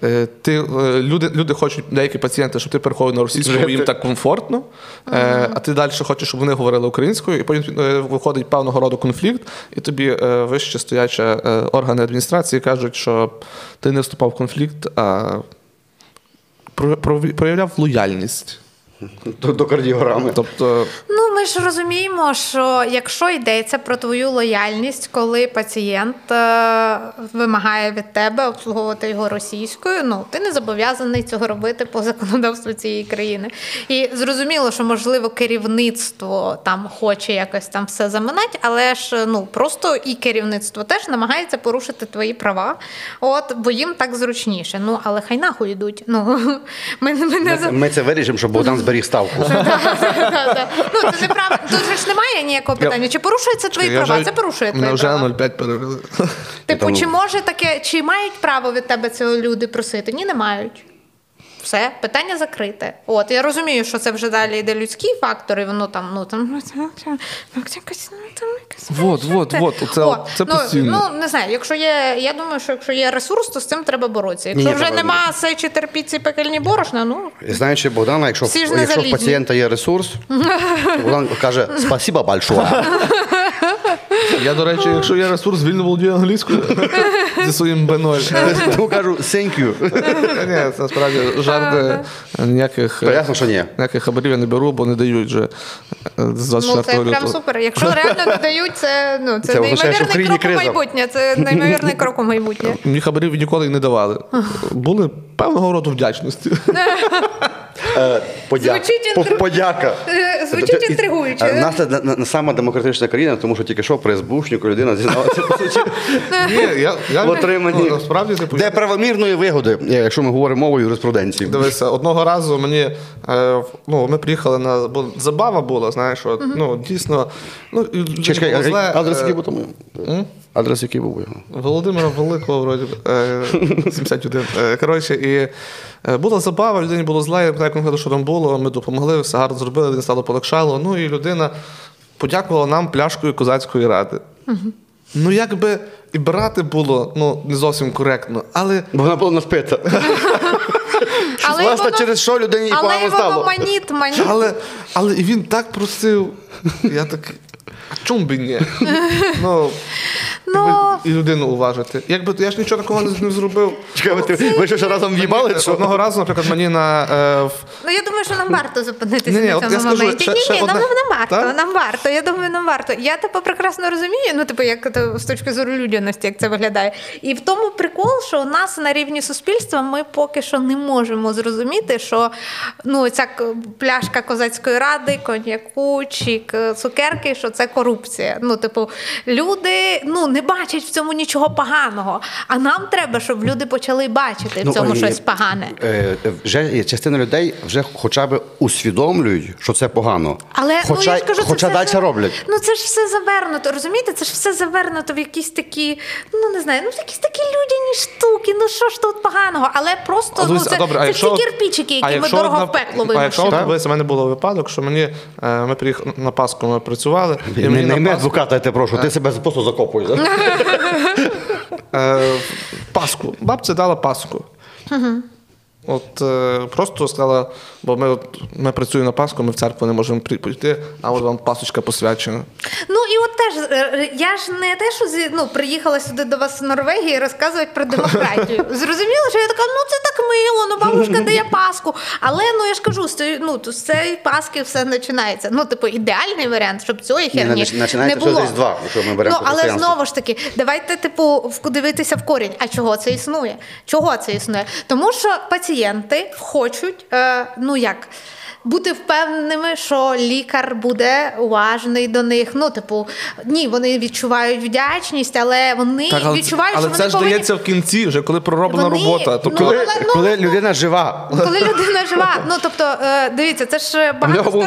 е, ти, е, люди, люди хочуть, деякі пацієнти, щоб ти переходив на російську, бо їм так комфортно, е, а ти далі хочеш, щоб вони говорили українською, і потім е, виходить певного роду конфлікт, і тобі е, вище стоячі е, органи адміністрації кажуть, що ти не вступав в конфлікт, а проявляв лояльність. До, до кардіограми. Тобто, Ну, ми ж розуміємо, що якщо йдеться про твою лояльність, коли пацієнт е, вимагає від тебе обслуговувати його російською, ну ти не зобов'язаний цього робити по законодавству цієї країни. І зрозуміло, що можливо керівництво там хоче якось там все заминати, але ж ну просто і керівництво теж намагається порушити твої права. От бо їм так зручніше. Ну але хай нахуй йдуть. Ну ми, ми не Ми це вирішимо, щоб Богдан зберіг ставку. Ну, це неправда. Тут ж немає ніякого питання. Чи порушуються твої права? Це порушує твої вже права. 0,5 перевели. Типу, чи може таке, чи мають право від тебе цього люди просити? Ні, не мають. Все, питання закрите. От я розумію, що це вже далі йде людські фактори, воно там, ну там. Вот, вот, вот, оце- О, це ну, постійно. Ну не знаю, якщо є, я думаю, що якщо є ресурс, то з цим треба боротися. Якщо Ні, вже треба- нема сечі терпіці пекельні борошна, ну І Знаючи Богдана, якщо, Всі ж не якщо в залізні. пацієнта є ресурс, Богдан каже спасіба большое. Я, до речі, якщо є ресурс, вільно володію англійською зі своїм B0. Тому кажу thank you. Ні, це насправді жарти ніяких. Ясно, що ні. Ніяких хабарів я не беру, бо не дають вже з Ну, 24 це прям супер. Якщо реально не дають, це, ну, це, Це неймовірний крок у майбутнє. Це неймовірний крок у майбутнє. Мені хабарів ніколи не давали. Були певного роду вдячності. Е, подя- Звучить інтри- Подяка. Е, звучить інтригуюче, Е. Нас це сама демократична країна, тому що тільки що при людина зізналася Ні, я, я в отриманні. ну, насправді типу, Де правомірної вигоди, якщо ми говоримо мовою юриспруденції. Дивися, одного разу мені ну, ми приїхали на бо забава була, знаєш, от, ну дійсно, ну Чекай, адрес який був тому? Адрес який був його? Володимира Великого, вроді, е, 71. Е, Коротше, і е, була забава, людині було зле, я питаю конкретно, що там було. Ми допомогли, все гарно зробили, людині стало полегшало. Ну і людина подякувала нам пляшкою козацької ради. Ну, якби і брати було ну, не зовсім коректно, але Бо вона була наспита. Але Власне, воно- через що людині і погано стало. маніт, маніт. Але, але і він так просив. Я так. А чому б і ні? Ну, Ну, і людину уважити. Якби я ж нічого такого не, зробив. Чекай, ви, ти- ви що ще разом в'їбали? чи що? Одного разу, наприклад, мені на. Е, в- Ну, я думаю, що нам варто зупинитися Ні-ні, на от цьому я скажу, моменті. ще- ні, ще ні, одне- нам не варто, Так? нам варто. Я думаю, нам варто. Я тебе прекрасно розумію, ну, типу, як це з точки зору людяності, як це виглядає. І в тому прикол, що у нас на рівні суспільства ми поки що не можемо зрозуміти, що ну, ця к- пляшка козацької ради, коньяку чи к- цукерки, що це корупція. Ну, типу, люди ну, не бачать в цьому нічого поганого. А нам треба, щоб люди почали бачити в Ну, цьому і, щось погане. е, е, Вже частина людей вже хоча б усвідомлюють, що це погано. Але хоча ну, я ж кажу, хоча все далі ж- роблять. Ну це ж все завернуто, розумієте? Це ж все завернуто в якісь такі, ну не знаю, ну в якісь такі людяні штуки. Ну що ж тут поганого? Але просто а, ну, це, а добре, а це якщо всі от- кирпичики, а які ми дорого в пекло А якщо от, в мене було випадок, що мені е, ми приїхали на Пасху, ми працювали. І Не, мені не, на не Пасху, адвоката, я тебе прошу, ти себе просто закопуєш. Паску. е, Пасху. Бабця дала паску. От е, просто сказала, бо ми, от, ми працюємо на Пасху, ми в церкву не можемо при- прийти, а от вам пасочка посвячена. Ну і от теж е, я ж не те, що ну, приїхала сюди до вас з Норвегії розказувати про демократію. Зрозуміло, що я така, ну це так мило, ну бабушка дає Пасху. Але ну я ж кажу, з цієї- ну, з цієї Пасхи все починається. Ну, типу, ідеальний варіант, щоб Ні, херні не було. з Різдва, якщо ми беремо ну, але знову ж таки, давайте, типу, дивитися в корінь. А чого це існує? Чого це існує? Тому що пацієнти хочуть, е, ну як. Бути впевненими, що лікар буде уважний до них. Ну, типу, ні, вони відчувають вдячність, але вони але, відчувають, але що це вони ж повинні... дається в кінці, вже коли пророблена Вони- робота. Тобто, Ну, Коли, але, ну, коли людина жива. коли людина жива. Ну тобто, е, дивіться, це ж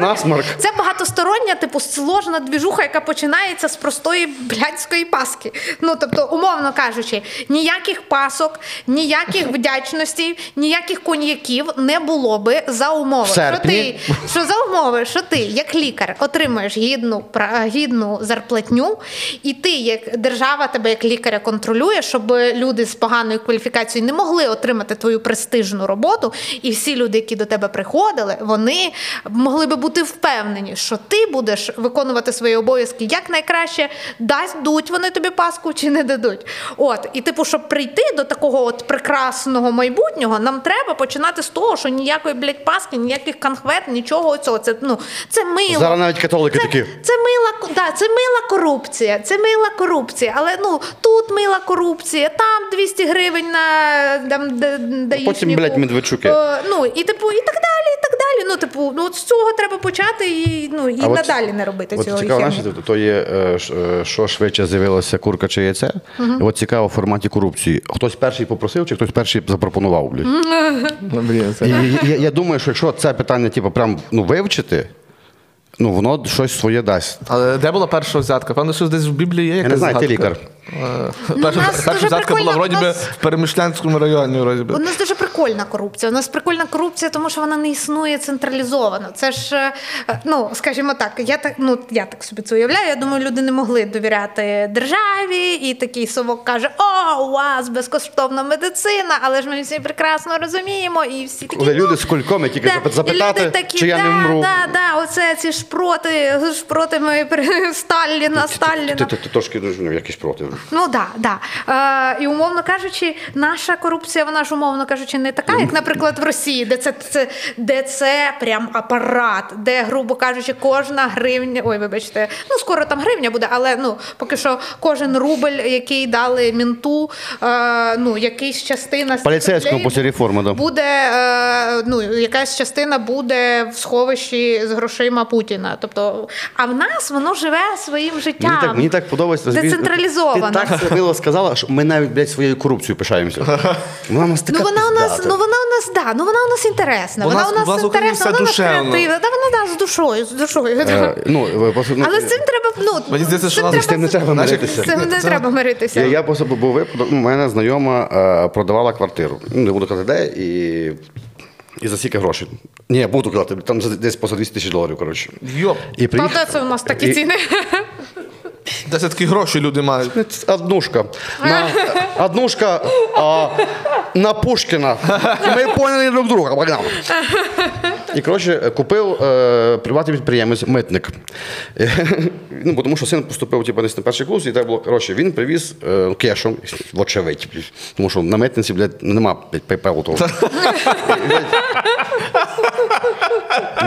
насморк. Це багатостороння, типу, сложна двіжуха, яка починається з простої блядської паски. Ну тобто, умовно кажучи, ніяких пасок, ніяких вдячностей, ніяких коньяків не було би за умови. В Що серпні. Що за умови, що ти, як лікар, отримуєш гідну гідну зарплатню, і ти, як держава, тебе як лікаря контролює, щоб люди з поганою кваліфікацією не могли отримати твою престижну роботу, і всі люди, які до тебе приходили, вони могли би бути впевнені, що ти будеш виконувати свої обов'язки як найкраще, дадуть вони тобі паску чи не дадуть. От, і типу, щоб прийти до такого от прекрасного майбутнього, нам треба починати з того, що ніякої блядь, паски, ніяких конхвет, нічого цього. Це ну це мило. Зараз навіть католики це, такі. Це мила, да, це мила корупція. Це мила корупція. Але ну тут мила корупція, там 200 гривень на там, да, даїшнику. потім, блядь, Медведчуки. Е, ну і типу, і так далі, і так далі. Ну, типу, ну от з цього треба почати і ну і А от- надалі не робити От цього. цікаво, знаєш, то- то є, е, е, що швидше з'явилося курка чи яйце. І от цікаво в форматі корупції. Хтось перший попросив, чи хтось перший запропонував, блядь. ну, я, я думаю, що якщо це питання, типу, прям ну, вивчити, ну воно щось своє дасть. Але де була перша взятка? Певно, що десь в Біблії є якась не знаю, ти згадка. лікар. Ну, Перша, взятка була вроді би в Перемишлянському районі. Вроді би. У нас дуже прикольна корупція. У нас прикольна корупція, тому що вона не існує централізовано. Це ж, е, ну скажімо так, я так, ну я так собі це уявляю. Я думаю, люди не могли довіряти державі, і такий совок каже: О, у вас безкоштовна медицина, але ж ми всі прекрасно розуміємо, і всі такі. Коли ну, люди з кульком, які Да, запитати, люди такі, чи я не вмру. Да, да, оце ці шпроти, шпроти ми Сталіна, Сталіна. Ти, трошки ну, якийсь проти. Ну да, да. Е, і умовно кажучи, наша корупція, вона ж умовно кажучи, не така, як, наприклад, в Росії, де це, це де це прям апарат, де, грубо кажучи, кожна гривня. Ой, вибачте, ну скоро там гривня буде, але ну поки що кожен рубль, який дали мінту, е, ну якийсь частина рублей після реформи, да. буде е, ну, якась частина буде в сховищі з грошима Путіна. Тобто, а в нас воно живе своїм життям. Мені так, мені так подобається. Децентралізовано. Ти так це мило сказала, що ми навіть блядь, своєю корупцією пишаємося. Вона у нас така Ну вона у нас, пиздата. ну вона у нас да, ну вона у нас інтересна. У Вона у нас інтересна, вона у нас креативна. Да, вона да, з душою, з душою. Е, ну, ви ну, Але з цим треба ну, Мені здається, з що цим з тим не треба миритися. з цим не треба миритися. Я, я просто був випадок, у мене знайома е, продавала квартиру. Ну, не буду казати, де, і, і за скільки грошей. Ні, буду казати, там десь поза 200 тисяч доларів, коротше. Йоп, І Та де це у нас такі і- де це такі гроші люди мають. Однушка. На, однушка а, на Пушкіна. І ми поняли друг друга. Погнали. І, коротше, купив е, приватний підприємець, митник. ну, тому що син поступив типу, десь на перший курс, і так було. Коротше, він привіз е, кешом, вочевидь. Тому що на митниці, блядь, нема PayPal того.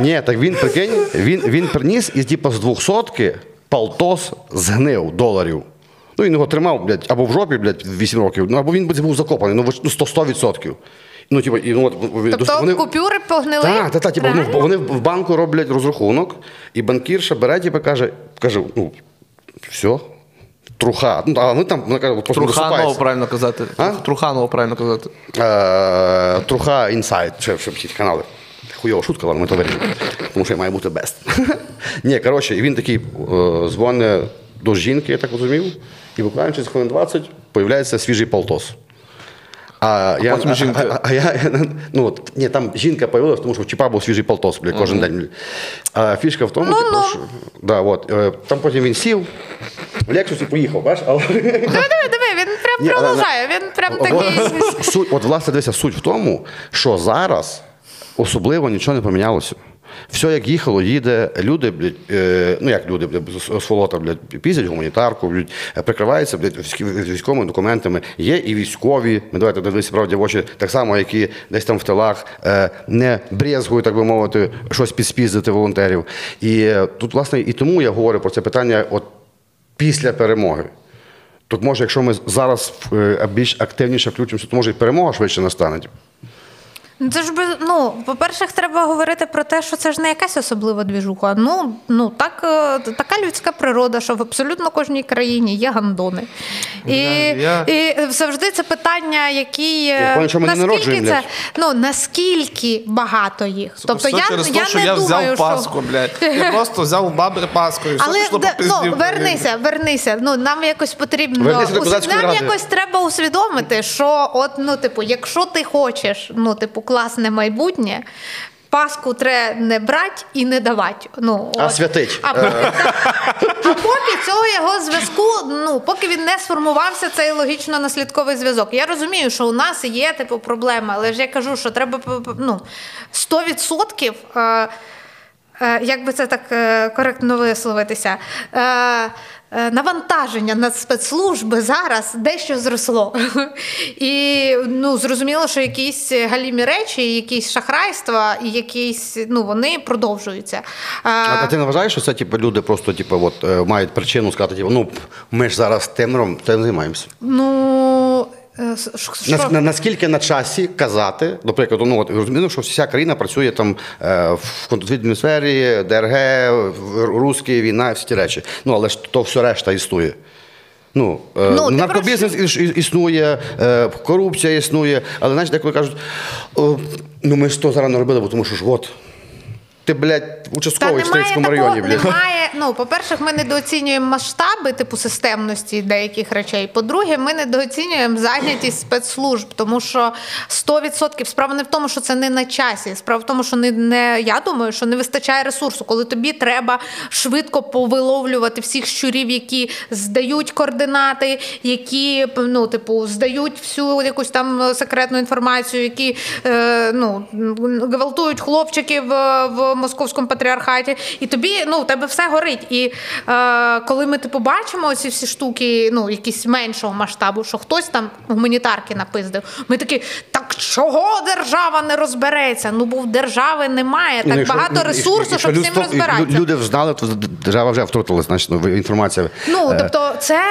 Ні, так він прикинь, він, він приніс і типу, з 200 полтос згнив доларів. Ну, він його тримав, блядь, або в жопі, блядь, 8 років, ну, або він був закопаний, ну, ви- ну 100%. 100%. Ну, типу, і, ну, от, Тобто купюри погнили? Так, так, так, типу, ну, вони в банку роблять розрахунок, і банкірша бере, типу, каже, каже, ну, все, труха. Ну, а вони там, вона каже, просто Труханово правильно казати. А? Труханово правильно казати. Е, Труха інсайт, ще, ще ці канали. Хуйова шутка, але ми то вирішимо. Тому що я маю бути бест. Ні, коротше, і він такий е, дзвонить до жінки, я так розумів, і буквально через хвилин 20 появляється свіжий полтос. А, я, потім а, жінка. А, а я, ну, от, ні, там жінка появилась, тому що в Чіпа був свіжий полтос, блядь, кожен день. А фішка в тому, Ну-ну. типу, що, да, от, е, там потім він сів, в Лексусі поїхав, бачиш, але... Диви, диви, диви, він прям продовжає. Він прям От, такий. суть, от власне дивися, суть в тому, що зараз особливо нічого не помінялося. Все, як їхало, їде, люди, блядь, е, ну як люди, блядь, флота, блядь, піздять гуманітарку, блядь, е, прикриваються блядь, військовими документами. Є і військові, ми давайте дивитися правді в очі, так само, які десь там в тилах е, не брезгують, так би мовити, щось підспіздити волонтерів. І е, тут, власне, і тому я говорю про це питання от після перемоги. Тут може, якщо ми зараз е, більш активніше включимося, то може і перемога швидше настане. Ну, Це ж би, ну, по-перше, треба говорити про те, що це ж не якась особлива двіжуха. Ну, ну так, е, така людська природа, що в абсолютно кожній країні є гандони. І, я- і завжди це питання, які е, що ми не наскільки це, ну наскільки багато їх. Тобто Все я, через я те, що не я думаю, взяв паску, блядь. Я просто взяв бабри паску і все Але пішло де- ну, вернися, вернися. Ну нам якось потрібно Вернися нам ради. якось треба усвідомити, що от ну, типу, якщо ти хочеш, ну типу, класне майбутнє. Паску треба не брати і не давати. Ну, А от. святить. А поки, а поки цього його зв'язку, ну поки він не сформувався, цей логічно-наслідковий зв'язок. Я розумію, що у нас є типу проблема, але ж я кажу, що треба ну, 100%. Е, е, як би це так е, коректно висловитися, е, е, навантаження на спецслужби зараз дещо зросло. І ну, зрозуміло, що якісь галімі речі, якісь шахрайства і якісь, ну, вони продовжуються. А, А ти не вважаєш, що це типу, люди просто типу, от, е, мають причину сказати, типу, ну ми ж зараз темром тим займаємося. Ну, е, що? На, наскільки на часі казати, до прикладу, ну от розумію, що вся країна працює там е, в контррозвідній сфері, ДРГ, русські, війна, всі ті речі. Ну але ж то все решта існує. Ну, е, Ну, наркобізнес іс- існує, е, корупція існує, але знаєш, деколи кажуть, «О, ну ми ж то зараз не робили, бо тому що ж от. Ти, блядь, участковий в Стрийському районі, блядь. немає. Ну, по-перше, ми недооцінюємо масштаби типу системності деяких речей. По-друге, ми недооцінюємо зайнятість спецслужб, тому що 100% справа не в тому, що це не на часі. Справа в тому, що не, не я думаю, що не вистачає ресурсу, коли тобі треба швидко повиловлювати всіх щурів, які здають координати, які ну, типу, здають всю якусь там секретну інформацію, які е, ну, гвалтують хлопчиків в, в московському патріархаті, і тобі ну, у тебе все горить. І е, коли ми типу бачимо ці всі штуки, ну якісь меншого масштабу, що хтось там гуманітарки напиздив, ми такі, так чого держава не розбереться? Ну бо в держави немає так Ну, якщо- багато ну, ресурсу, якщо щоб з цим розбиратися. Люди знали, то держава вже втрутилась, значить, ну, інформація. Ну, Е, тобто, це.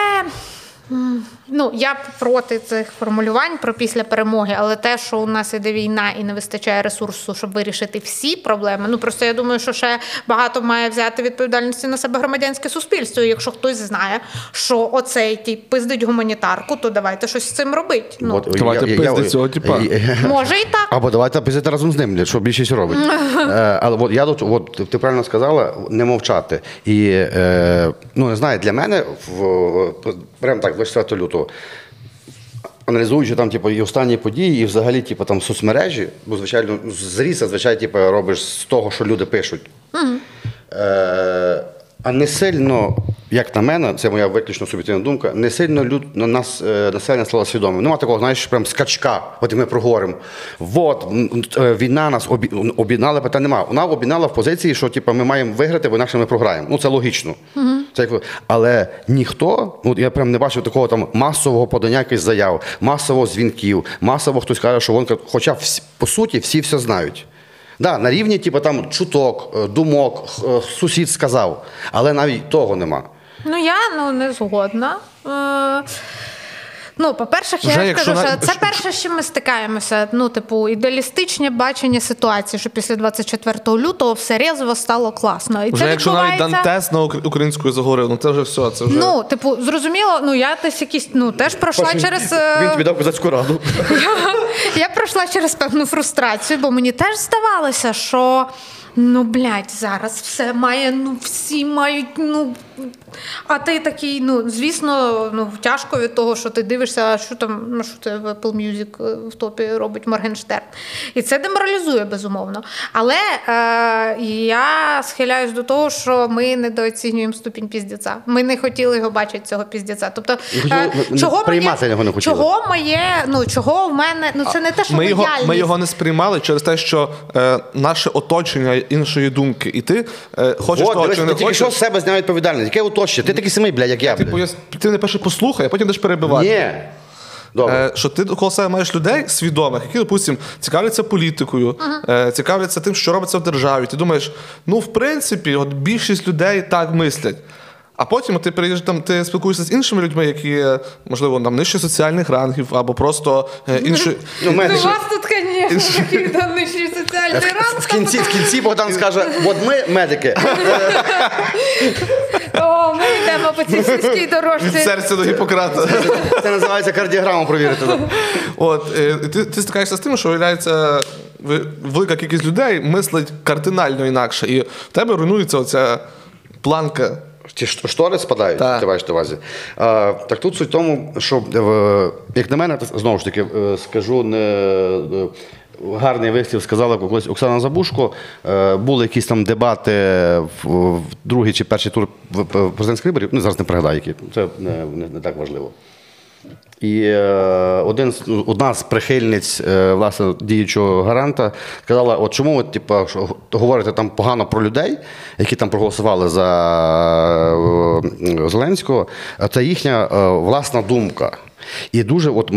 Ну, я проти цих формулювань про після перемоги, але те, що у нас іде війна і не вистачає ресурсу, щоб вирішити всі проблеми. Ну просто я думаю, що ще багато має взяти відповідальності на себе громадянське суспільство. І якщо хтось знає, що оцей тип пиздить гуманітарку, то давайте щось з цим робити. Ну от, Давайте пиздить цього типа. може і так. Або давайте писати разом з ним, що більшість робить. Е, але от я тут, от ти правильно сказала, не мовчати. І е, ну не знаю, для мене в прямо так, 24 лютого. Аналізуючи там, типу, і останні події, і взагалі, типу, там соцмережі, бо звичайно, зріс, звичайно, типу, робиш з того, що люди пишуть. Е, а не сильно, як на мене, це моя виключно суб'єктивна думка, не сильно люд, на нас е, населення стало свідомим. Нема такого, знаєш, прям скачка, от і ми проговоримо. От, е, війна нас об'єднала, питань нема. Вона об'єднала в позиції, що типу, ми маємо виграти, бо інакше ми програємо. Ну, це логічно. Це як, але ніхто, ну я прям не бачив такого там масового подання якихось заяв, масового дзвінків, масово хтось каже, що він, хоча всі- по суті всі все знають. Да, на рівні, типу, там чуток, е, думок, е, сусід сказав, але навіть того нема. Ну я ну не згодна. Е, Ну, по-перше, я Вже на- що це перше, з чим ми стикаємося. Ну, типу, ідеалістичне бачення ситуації, що після 24 лютого все резво стало класно. І Вже це якщо навіть відбувається... Дантес на укр- українською заговорив, ну це вже все. Це вже Ну, типу, зрозуміло, ну я десь якісь, ну теж пройшла через. е, Він тобі дав козацьку раду. Я пройшла через певну фрустрацію, бо мені теж здавалося, що ну блядь, зараз все має, ну всі мають, ну. А ти такий, ну звісно, ну тяжко від того, що ти дивишся, що там, ну що це в Apple Music е, в топі робить Моргенштерн. І це деморалізує, безумовно. Але е, я схиляюсь до того, що ми недооцінюємо ступінь піздеця. Ми не хотіли його бачити, цього піздеця. Тобто, е, чого приймати його не хотіли. Чого моє, ну чого в мене, ну це не те, що ми його, ми його не сприймали через те, що е, наше оточення іншої думки. І ти е, хочеш того, чи не хочеш. що з себе зняв відповідальність. Яке оточення? Ти такий самий, блядь, як я. Типу, блядь. я, ти не перше послухай, а потім будеш перебивати. Ні. Добре. Е, що ти коло себе маєш людей свідомих, які, допустим, цікавляться політикою, е, цікавляться тим, що робиться в державі. Ти думаєш, ну, в принципі, от більшість людей так мислять. А потім ти приїжджаєш там, ти спілкуєшся з іншими людьми, які, е, можливо, там нижче соціальних рангів, або просто е, інші. Ну, Ну, мене у ще- вас тут, звісно, такий там нижчий соціальний ранг. в кінці, в кінці Богдан скаже: от ми медики. О, ми йдемо по цій сільській дорожці. серця до Гіппократа. Це називається кардіограму провірити. От, е, ти, ти стикаєшся з тим, що виявляється, велика кількість людей мислить кардинально інакше. І в тебе руйнується оця планка. Ті штори спадають, Так. ти бачиш на увазі. А, так тут суть в тому, що е, як на мене, знову ж таки, е, скажу не. Гарний вислів сказала колись Оксана Забушко. Е, Були якісь там дебати в, другий чи перший тур президентських виборів. Ну, зараз не пригадаю, які. Це не, не, не так важливо. І е, один, ну, одна з прихильниць е, власне, діючого гаранта сказала: от чому ви типу, говорите там погано про людей, які там проголосували за е, Зеленського, це їхня власна думка. І дуже, от,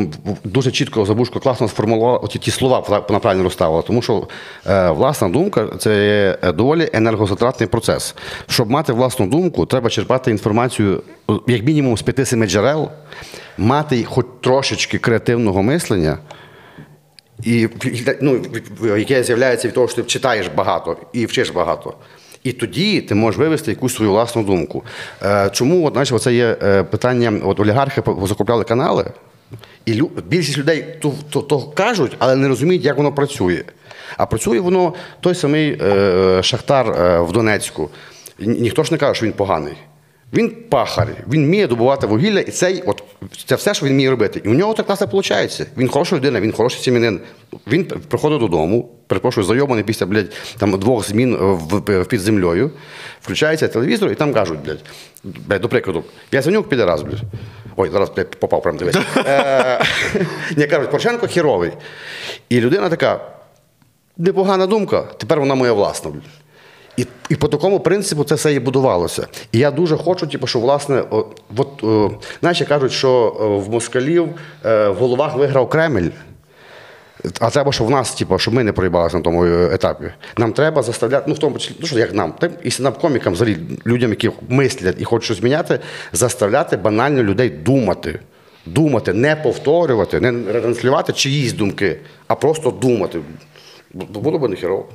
дуже чітко Забушко класно сформулювала оті ті слова вона правильно розставила, тому що е, власна думка це доволі енергозатратний процес. Щоб мати власну думку, треба черпати інформацію як мінімум з 5-7 джерел, мати хоч трошечки креативного мислення. І ну, яке з'являється від того, що ти читаєш багато і вчиш багато. І тоді ти можеш вивести якусь свою власну думку. Е, чому от, знаєш, це є е, питання, от олігархи закупляли канали, і більшість людей то, то, то кажуть, але не розуміють, як воно працює. А працює воно той самий е, Шахтар в Донецьку. Ніхто ж не каже, що він поганий. Він пахар, він вміє добувати вугілля, і цей, от, це все, що він вміє робити. І у нього так класно виходить. Він хороша людина, він хороший сім'янин. Він приходить додому, перепрошую, зайобаний після блядь, там, двох змін е, в, в, під землею, включається телевізор і там кажуть, блядь, блядь, до прикладу, я Яценюк піде раз, блядь. Ой, зараз блядь, попав прям дивись. Е, Ні, кажуть, Порошенко хіровий. І людина така, непогана думка, тепер вона моя власна. блядь. І, і по такому принципу це все і будувалося. І я дуже хочу, типу, що власне, о, от, о, знаєш, кажуть, що в москалів е, в головах виграв Кремль. А треба, щоб в нас, типу, щоб ми не проїбалися на тому е, етапі. Нам треба заставляти, ну в тому числі, ну що як нам, так і нам комікам, взагалі, людям, які мислять і хочуть щось зміняти, заставляти банально людей думати. Думати, не повторювати, не ретранслювати чиїсь думки, а просто думати. Було б нехерово.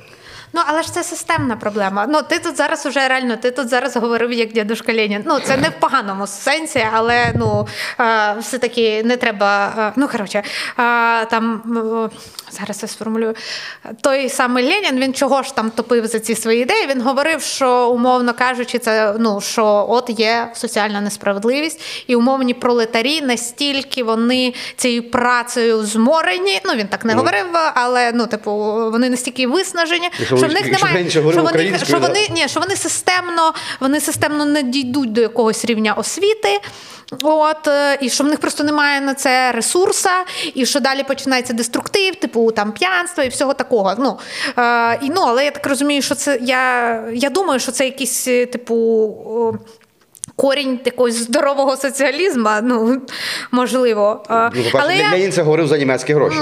Ну, але ж це системна проблема. Ну, ти тут зараз уже реально, ти тут зараз говорив як дядушка Ленін. Ну, це не в поганому сенсі, але ну е, все-таки не треба. е, ну, коротше, е, там зараз я сформулюю. Той самий Ленін, він чого ж там топив за ці свої ідеї? Він говорив, що умовно кажучи, це ну що от є соціальна несправедливість, і умовні пролетарі настільки вони цією працею зморені. Ну він так не говорив, але ну, типу, вони настільки виснажені, що в них немає, що вони, що вони ні, що вони системно, вони системно не дійдуть до якогось рівня освіти. От, і що в них просто немає на це ресурса, і що далі починається деструктив, типу там п'янство і всього такого. Ну, е, і, ну, але я так розумію, що це я, я думаю, що це якийсь, е, типу. Корінь якогось здорового соціалізму, ну можливо. Е, Ну, по-перше, я- Ленін це говорив за німецькі гроші.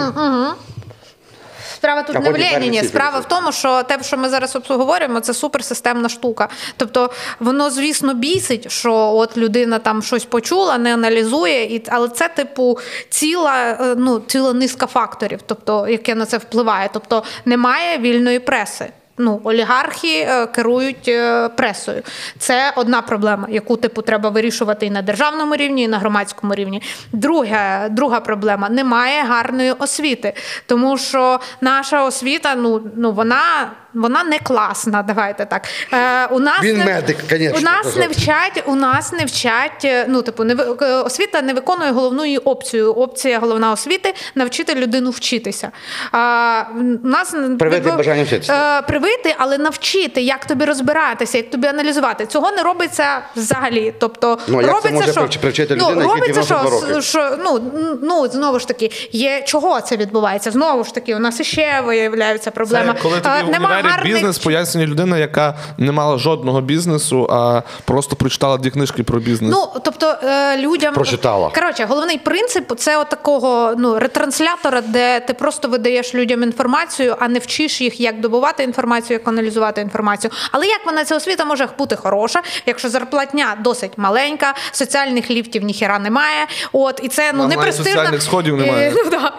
Справа тут А не в Леніні. Справа в тому, що те, що ми зараз обговорюємо, це суперсистемна штука. Тобто, воно, звісно, бісить, що от людина там щось почула, не аналізує, і але це, типу, ціла, е, ну, ціла низка факторів, тобто, яке на це впливає. Тобто немає вільної преси. Ну, олігархи е, керують е, пресою. Це одна проблема, яку типу треба вирішувати і на державному рівні, і на громадському рівні. Друга, друга проблема немає гарної освіти, тому що наша освіта, ну, ну вона. Вона не класна, давайте так. Е, у нас Він не, медик, конечно, У нас не вчать, у нас не вчать. е, Ну, типу, не е, освіта не виконує головну її опцію. Опція головна освіти навчити людину вчитися. А, у нас Привити ви- бажання вчитися. Е, привити, але навчити, як тобі розбиратися, як тобі аналізувати. Цього не робиться взагалі. Тобто Ну, як це робиться, може що привч- привчити ну, робиться, що, 92 роки? що ну, ну знову ж таки, є чого це відбувається? Знову ж таки, у нас іще виявляється проблема. Це коли тобі Е, нема гарних бізнес пояснює людина, яка не мала жодного бізнесу, а просто прочитала дві книжки про бізнес. Ну, тобто е, людям Прочитала. Коротше, головний принцип це от такого ну, ретранслятора, де ти просто видаєш людям інформацію, а не вчиш їх, як добувати інформацію, як аналізувати інформацію. Але як вона ця освіта може бути хороша, якщо зарплатня досить маленька, соціальних ліфтів ніхіра немає. От і це ну не навіть соціальних сходів немає. Е, ну, да.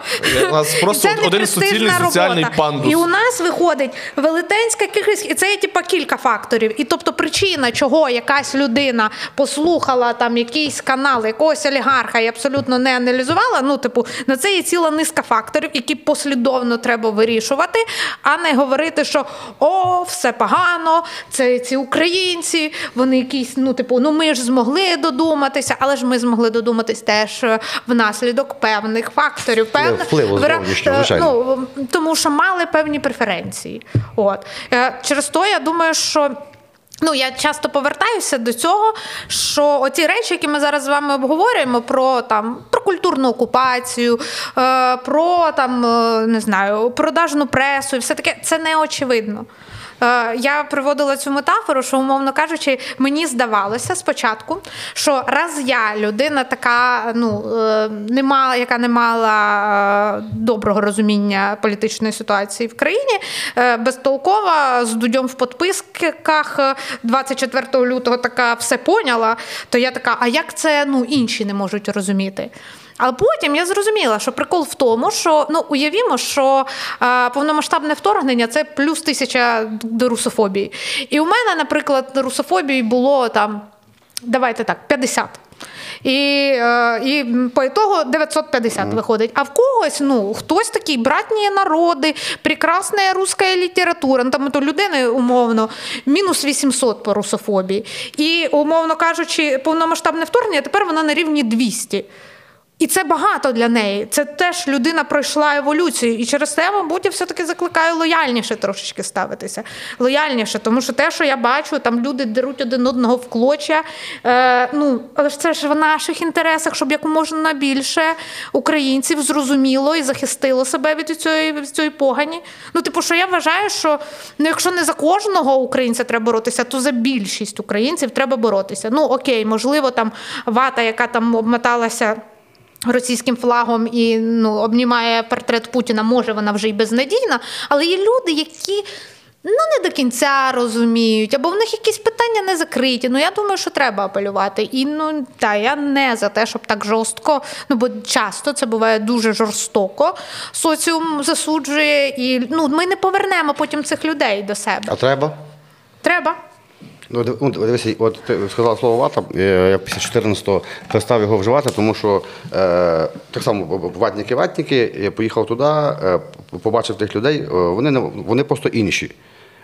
У нас просто це один суцільний робота. соціальний пандус. І у нас виходить велетенська кількість, і це є типа кілька факторів. І тобто причина, чого якась людина послухала там якийсь канал, якогось олігарха і абсолютно не аналізувала. Ну, типу, на це є ціла низка факторів, які послідовно треба вирішувати, а не говорити, що о, все погано, це ці українці, вони якісь, ну, типу, ну ми ж змогли додуматися, але ж ми змогли додуматись теж е, внаслідок певних факторів. Певних впливу зовнішнього, е, ну, тому що мали певні преференції. От. Е, Через то я думаю, що. Ну, я часто повертаюся до цього, що оці речі, які ми зараз з вами обговорюємо, про там про культурну окупацію, е, про там е, не знаю, продажну пресу і все таке, це не очевидно. Е, Я приводила цю метафору, що, умовно кажучи, мені здавалося спочатку, що раз я людина така, ну е, не мала, яка не мала е, доброго розуміння політичної ситуації в країні, безтолкова з дудьом в подписках е, 24 лютого така все поняла, то я така, а як це ну, інші не можуть розуміти? Але потім я зрозуміла, що прикол в тому, що ну уявімо, що е, повномасштабне вторгнення це плюс тисяча до русофобії. І у мене, наприклад, русофобії було там, давайте так, 50. І, е, і по ітогу 950 виходить. А в когось, ну, хтось такий, братні народи, прекрасна руська література. Ну, там то людини, умовно, мінус 800 по русофобії. І, умовно кажучи, повномасштабне вторгнення, тепер воно на рівні 200. І це багато для неї. Це теж людина пройшла еволюцію. І через те, мабуть, я все-таки закликаю лояльніше трошечки ставитися. Лояльніше, тому що те, що я бачу, там люди деруть один одного в клоча. Е, ну, але ж це ж в наших інтересах, щоб як можна більше українців зрозуміло і захистило себе від цієї, від цієї погані. Ну, типу, що я вважаю, що ну, якщо не за кожного українця треба боротися, то за більшість українців треба боротися. Ну окей, можливо, там вата, яка там обмоталася. Російським флагом і ну обнімає портрет Путіна, може вона вже й безнадійна, але є люди, які ну не до кінця розуміють, або в них якісь питання не закриті. Ну я думаю, що треба апелювати. І ну та я не за те, щоб так жорстко. Ну бо часто це буває дуже жорстоко. Соціум засуджує, і ну ми не повернемо потім цих людей до себе. А треба? Треба. Ну, ну, дивися, от ти сказала слово вата, я після 14-го перестав його вживати, тому що е, так само ватники-ватники, я поїхав туди, е, побачив тих людей, е, вони, не- вони просто інші.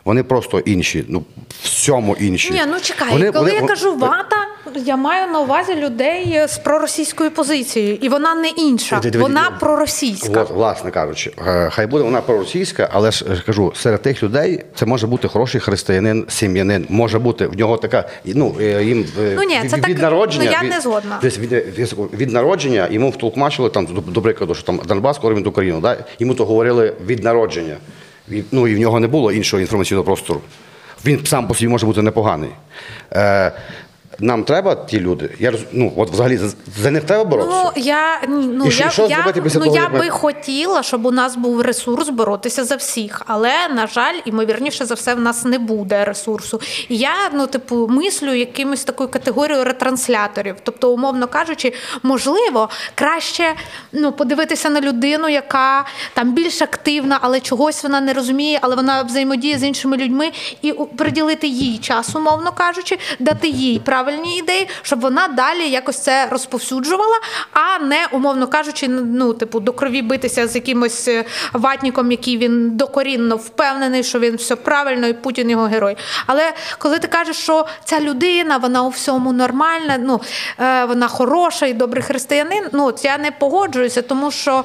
Вони просто інші, ну, всьому інші. Ні, ну чекай, Вони- коли вони- я кажу вата, я маю на увазі людей з проросійською позицією, і вона не інша, вона проросійська. Власне кажучи, е, хай буде вона проросійська, але ж е, кажу, серед тих людей це може бути хороший християнин, сім'янин, може бути в нього така, ну е, їм е, Ну, ні, від, це від так, народження. ну, я від, не згодна. Десь від, від, від народження йому втолкмачили там, до, прикладу, що там Донбас, він Україну, да? йому то говорили від народження. Ну і в нього не було іншого інформаційного простору. Він сам по собі може бути непоганий. Е, нам треба ті люди. Я ну, от взагалі за, за них треба боротися. Ну я ні, ну І що- я, що я, після ну, того, я як ми- би хотіла, щоб у нас був ресурс боротися за всіх. Але на жаль, імовірніше за все, в нас не буде ресурсу. І я ну, типу, мислю якимось такою категорією ретрансляторів. Тобто, умовно кажучи, можливо, краще ну, подивитися на людину, яка там більш активна, але чогось вона не розуміє, але вона взаємодіє з іншими людьми, і приділити їй час, умовно кажучи, дати їй правильні ідеї, щоб вона далі якось це розповсюджувала, а не, умовно кажучи, ну, типу, до крові битися з якимось е, ватніком, який він докорінно впевнений, що він все правильно, і Путін його герой. Але коли ти кажеш, що ця людина, вона у всьому нормальна, ну е, вона хороша і добрий християнин, ну я не погоджуюся, тому що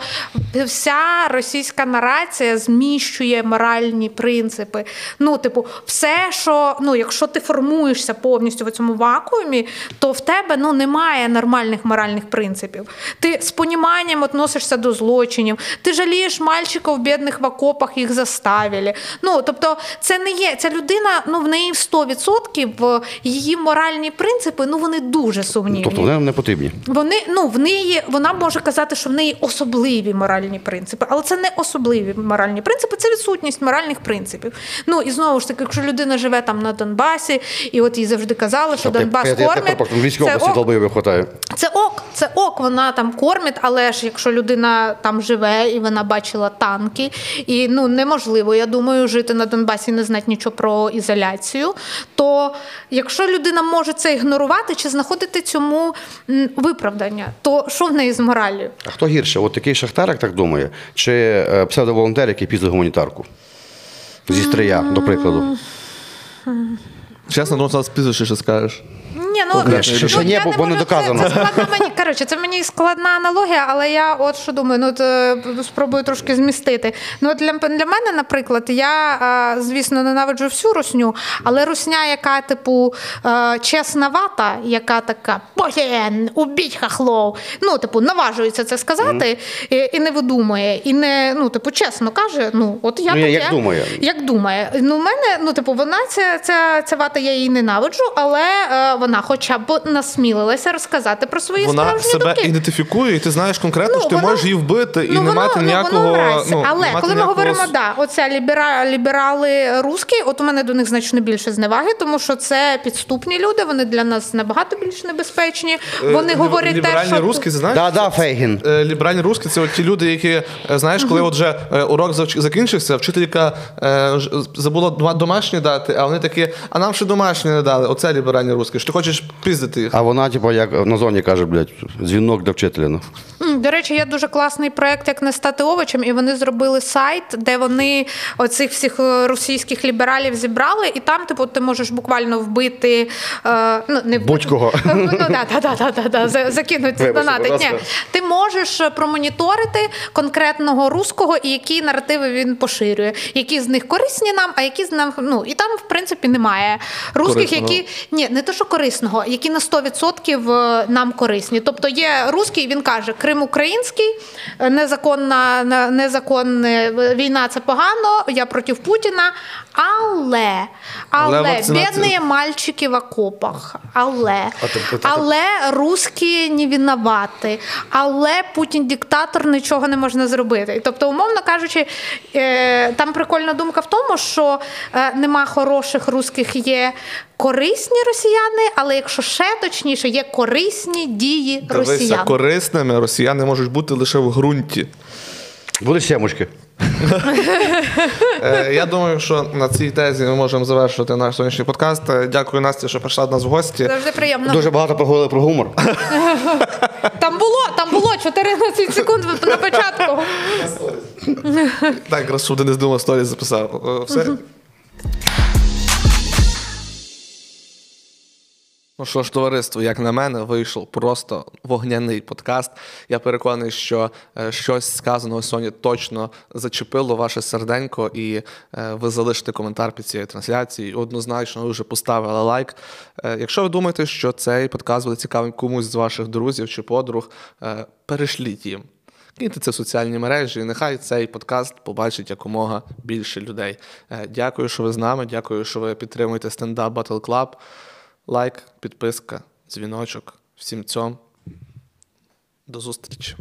вся російська нарація зміщує моральні принципи. Ну, типу, все, що ну, якщо ти формуєшся повністю в цьому вакуумі, то в тебе ну немає нормальних моральних принципів. Ти з поніманням относишся до злочинів, ти жалієш мальчиків бідних в окопах, їх заставили. Ну тобто, це не є ця людина. Ну в неї 100% її моральні принципи, ну вони дуже сумнівні. Тобто вони не потрібні. Вони ну в неї вона може казати, що в неї особливі моральні принципи, але це не особливі моральні принципи, це відсутність моральних принципів. Ну і знову ж таки, якщо людина живе там на Донбасі, і от їй завжди казали, що Донбас я, я, я, в Львівській це області ок. хватає. Це ок, це ок, вона там кормить, але ж якщо людина там живе і вона бачила танки, і ну неможливо, я думаю, жити на Донбасі і не знати нічого про ізоляцію. То якщо людина може це ігнорувати чи знаходити цьому виправдання, то що в неї з мораллю? А хто гірше? От такий шахтарик так думає, чи е, псевдоволонтер, який пізно гуманітарку? Зі стрия, до прикладу. Чесно, думаю, зараз пізніше ще скажеш. Ні, ну, ще- ще ні, бо- бо не доказано. Це, це складна мені. Коротше, це мені складна аналогія, але я от що думаю, ну от, е, спробую трошки змістити. Ну от для, для мене, наприклад, я е, звісно ненавиджу всю русню, але русня, яка, типу, е, чесна вата, яка така Путін, убіть хахлов. Ну, типу, наважується це сказати і, і не видумує, і не ну, типу, чесно каже, ну от я Ну, я- таке, як думає. як думає. Ну, в мене, ну, типу, вона ця, ця, ця вата, я її ненавиджу, але е, вона хоча б насмілилася розказати про свої Вона справжні себе думки. ідентифікує, і ти знаєш конкретно, Ну, що ти воно- можеш її вбити і ну, не воно, мати ну, ніякого. воно ну, Але не мати коли ми говоримо, с- да, оця лібера, ліберали русські, от у мене до них значно більше зневаги, тому що це підступні люди, вони для нас набагато більш небезпечні. Вони Е, говорять те, що русські, знаєш? Да, да, Фейгін. Е, Ліберальні русські це от ті люди, які е, знаєш, коли от вже е, урок завч- закінчився, вчителька е, ж- забула дома- домашні дати, а вони такі, а нам ще домашні не дали. Оце ліберальні русські. Що ти хочеш хочеш піздити їх. А вона, типу, як на зоні каже, блядь, дзвінок до вчителя. Ну. До речі, є дуже класний проект, як не стати овочем, і вони зробили сайт, де вони оцих всіх е, російських лібералів зібрали, і там, типу, ти можеш буквально вбити е, ну, не. Будь-кого. Ну, да, да, да, да, да, да, закинути Вибачте, донати. Ні, ти можеш промоніторити конкретного руського і які наративи він поширює, які з них корисні нам, а які з нам ну і там в принципі немає русських, які ні, не то, що корисного, які на 100% нам корисні. Тобто є русський, він каже, Крим український, е, незаконна на- незаконна війна це погано, я проти Путіна. Але, Але але, вакцинація- бідні мальчики в окопах, але, але русські не винуваті, але Путін диктатор, нічого не можна зробити. Тобто, умовно кажучи, е, там прикольна думка в тому, що е, нема хороших русських, є корисні росіяни, але якщо ще точніше, є корисні дії Дивися, росіян. корисними росіяни можуть бути лише в ґрунті. Будуть сімочки. Е, Я думаю, що на цій тезі ми можемо завершити наш сьогоднішній подкаст. Е, Дякую, Настя, що прийшла до нас в гості. Завжди приємно. Дуже багато поговорили про гумор. Там було, там було 14 секунд на початку. Так, раз щоб Денис думав, сторіс записав. Е, Все. Ну що ж, товариство, як на мене, вийшов просто вогняний подкаст. Я переконаний, що е, щось сказаного сьогодні точно зачепило ваше серденько, і е, ви залишите коментар під цією трансляцією. Однозначно, ви вже поставили лайк. Е, якщо ви думаєте, що цей подкаст буде цікавим комусь з ваших друзів чи подруг, перешліть їм. Киньте це в соціальні мережі, і нехай цей подкаст побачить якомога більше людей. Дякую, що ви з нами. Дякую, що ви підтримуєте стендап Battle Club. Лайк, підписка, дзвіночок. Всім цьому. До зустрічі.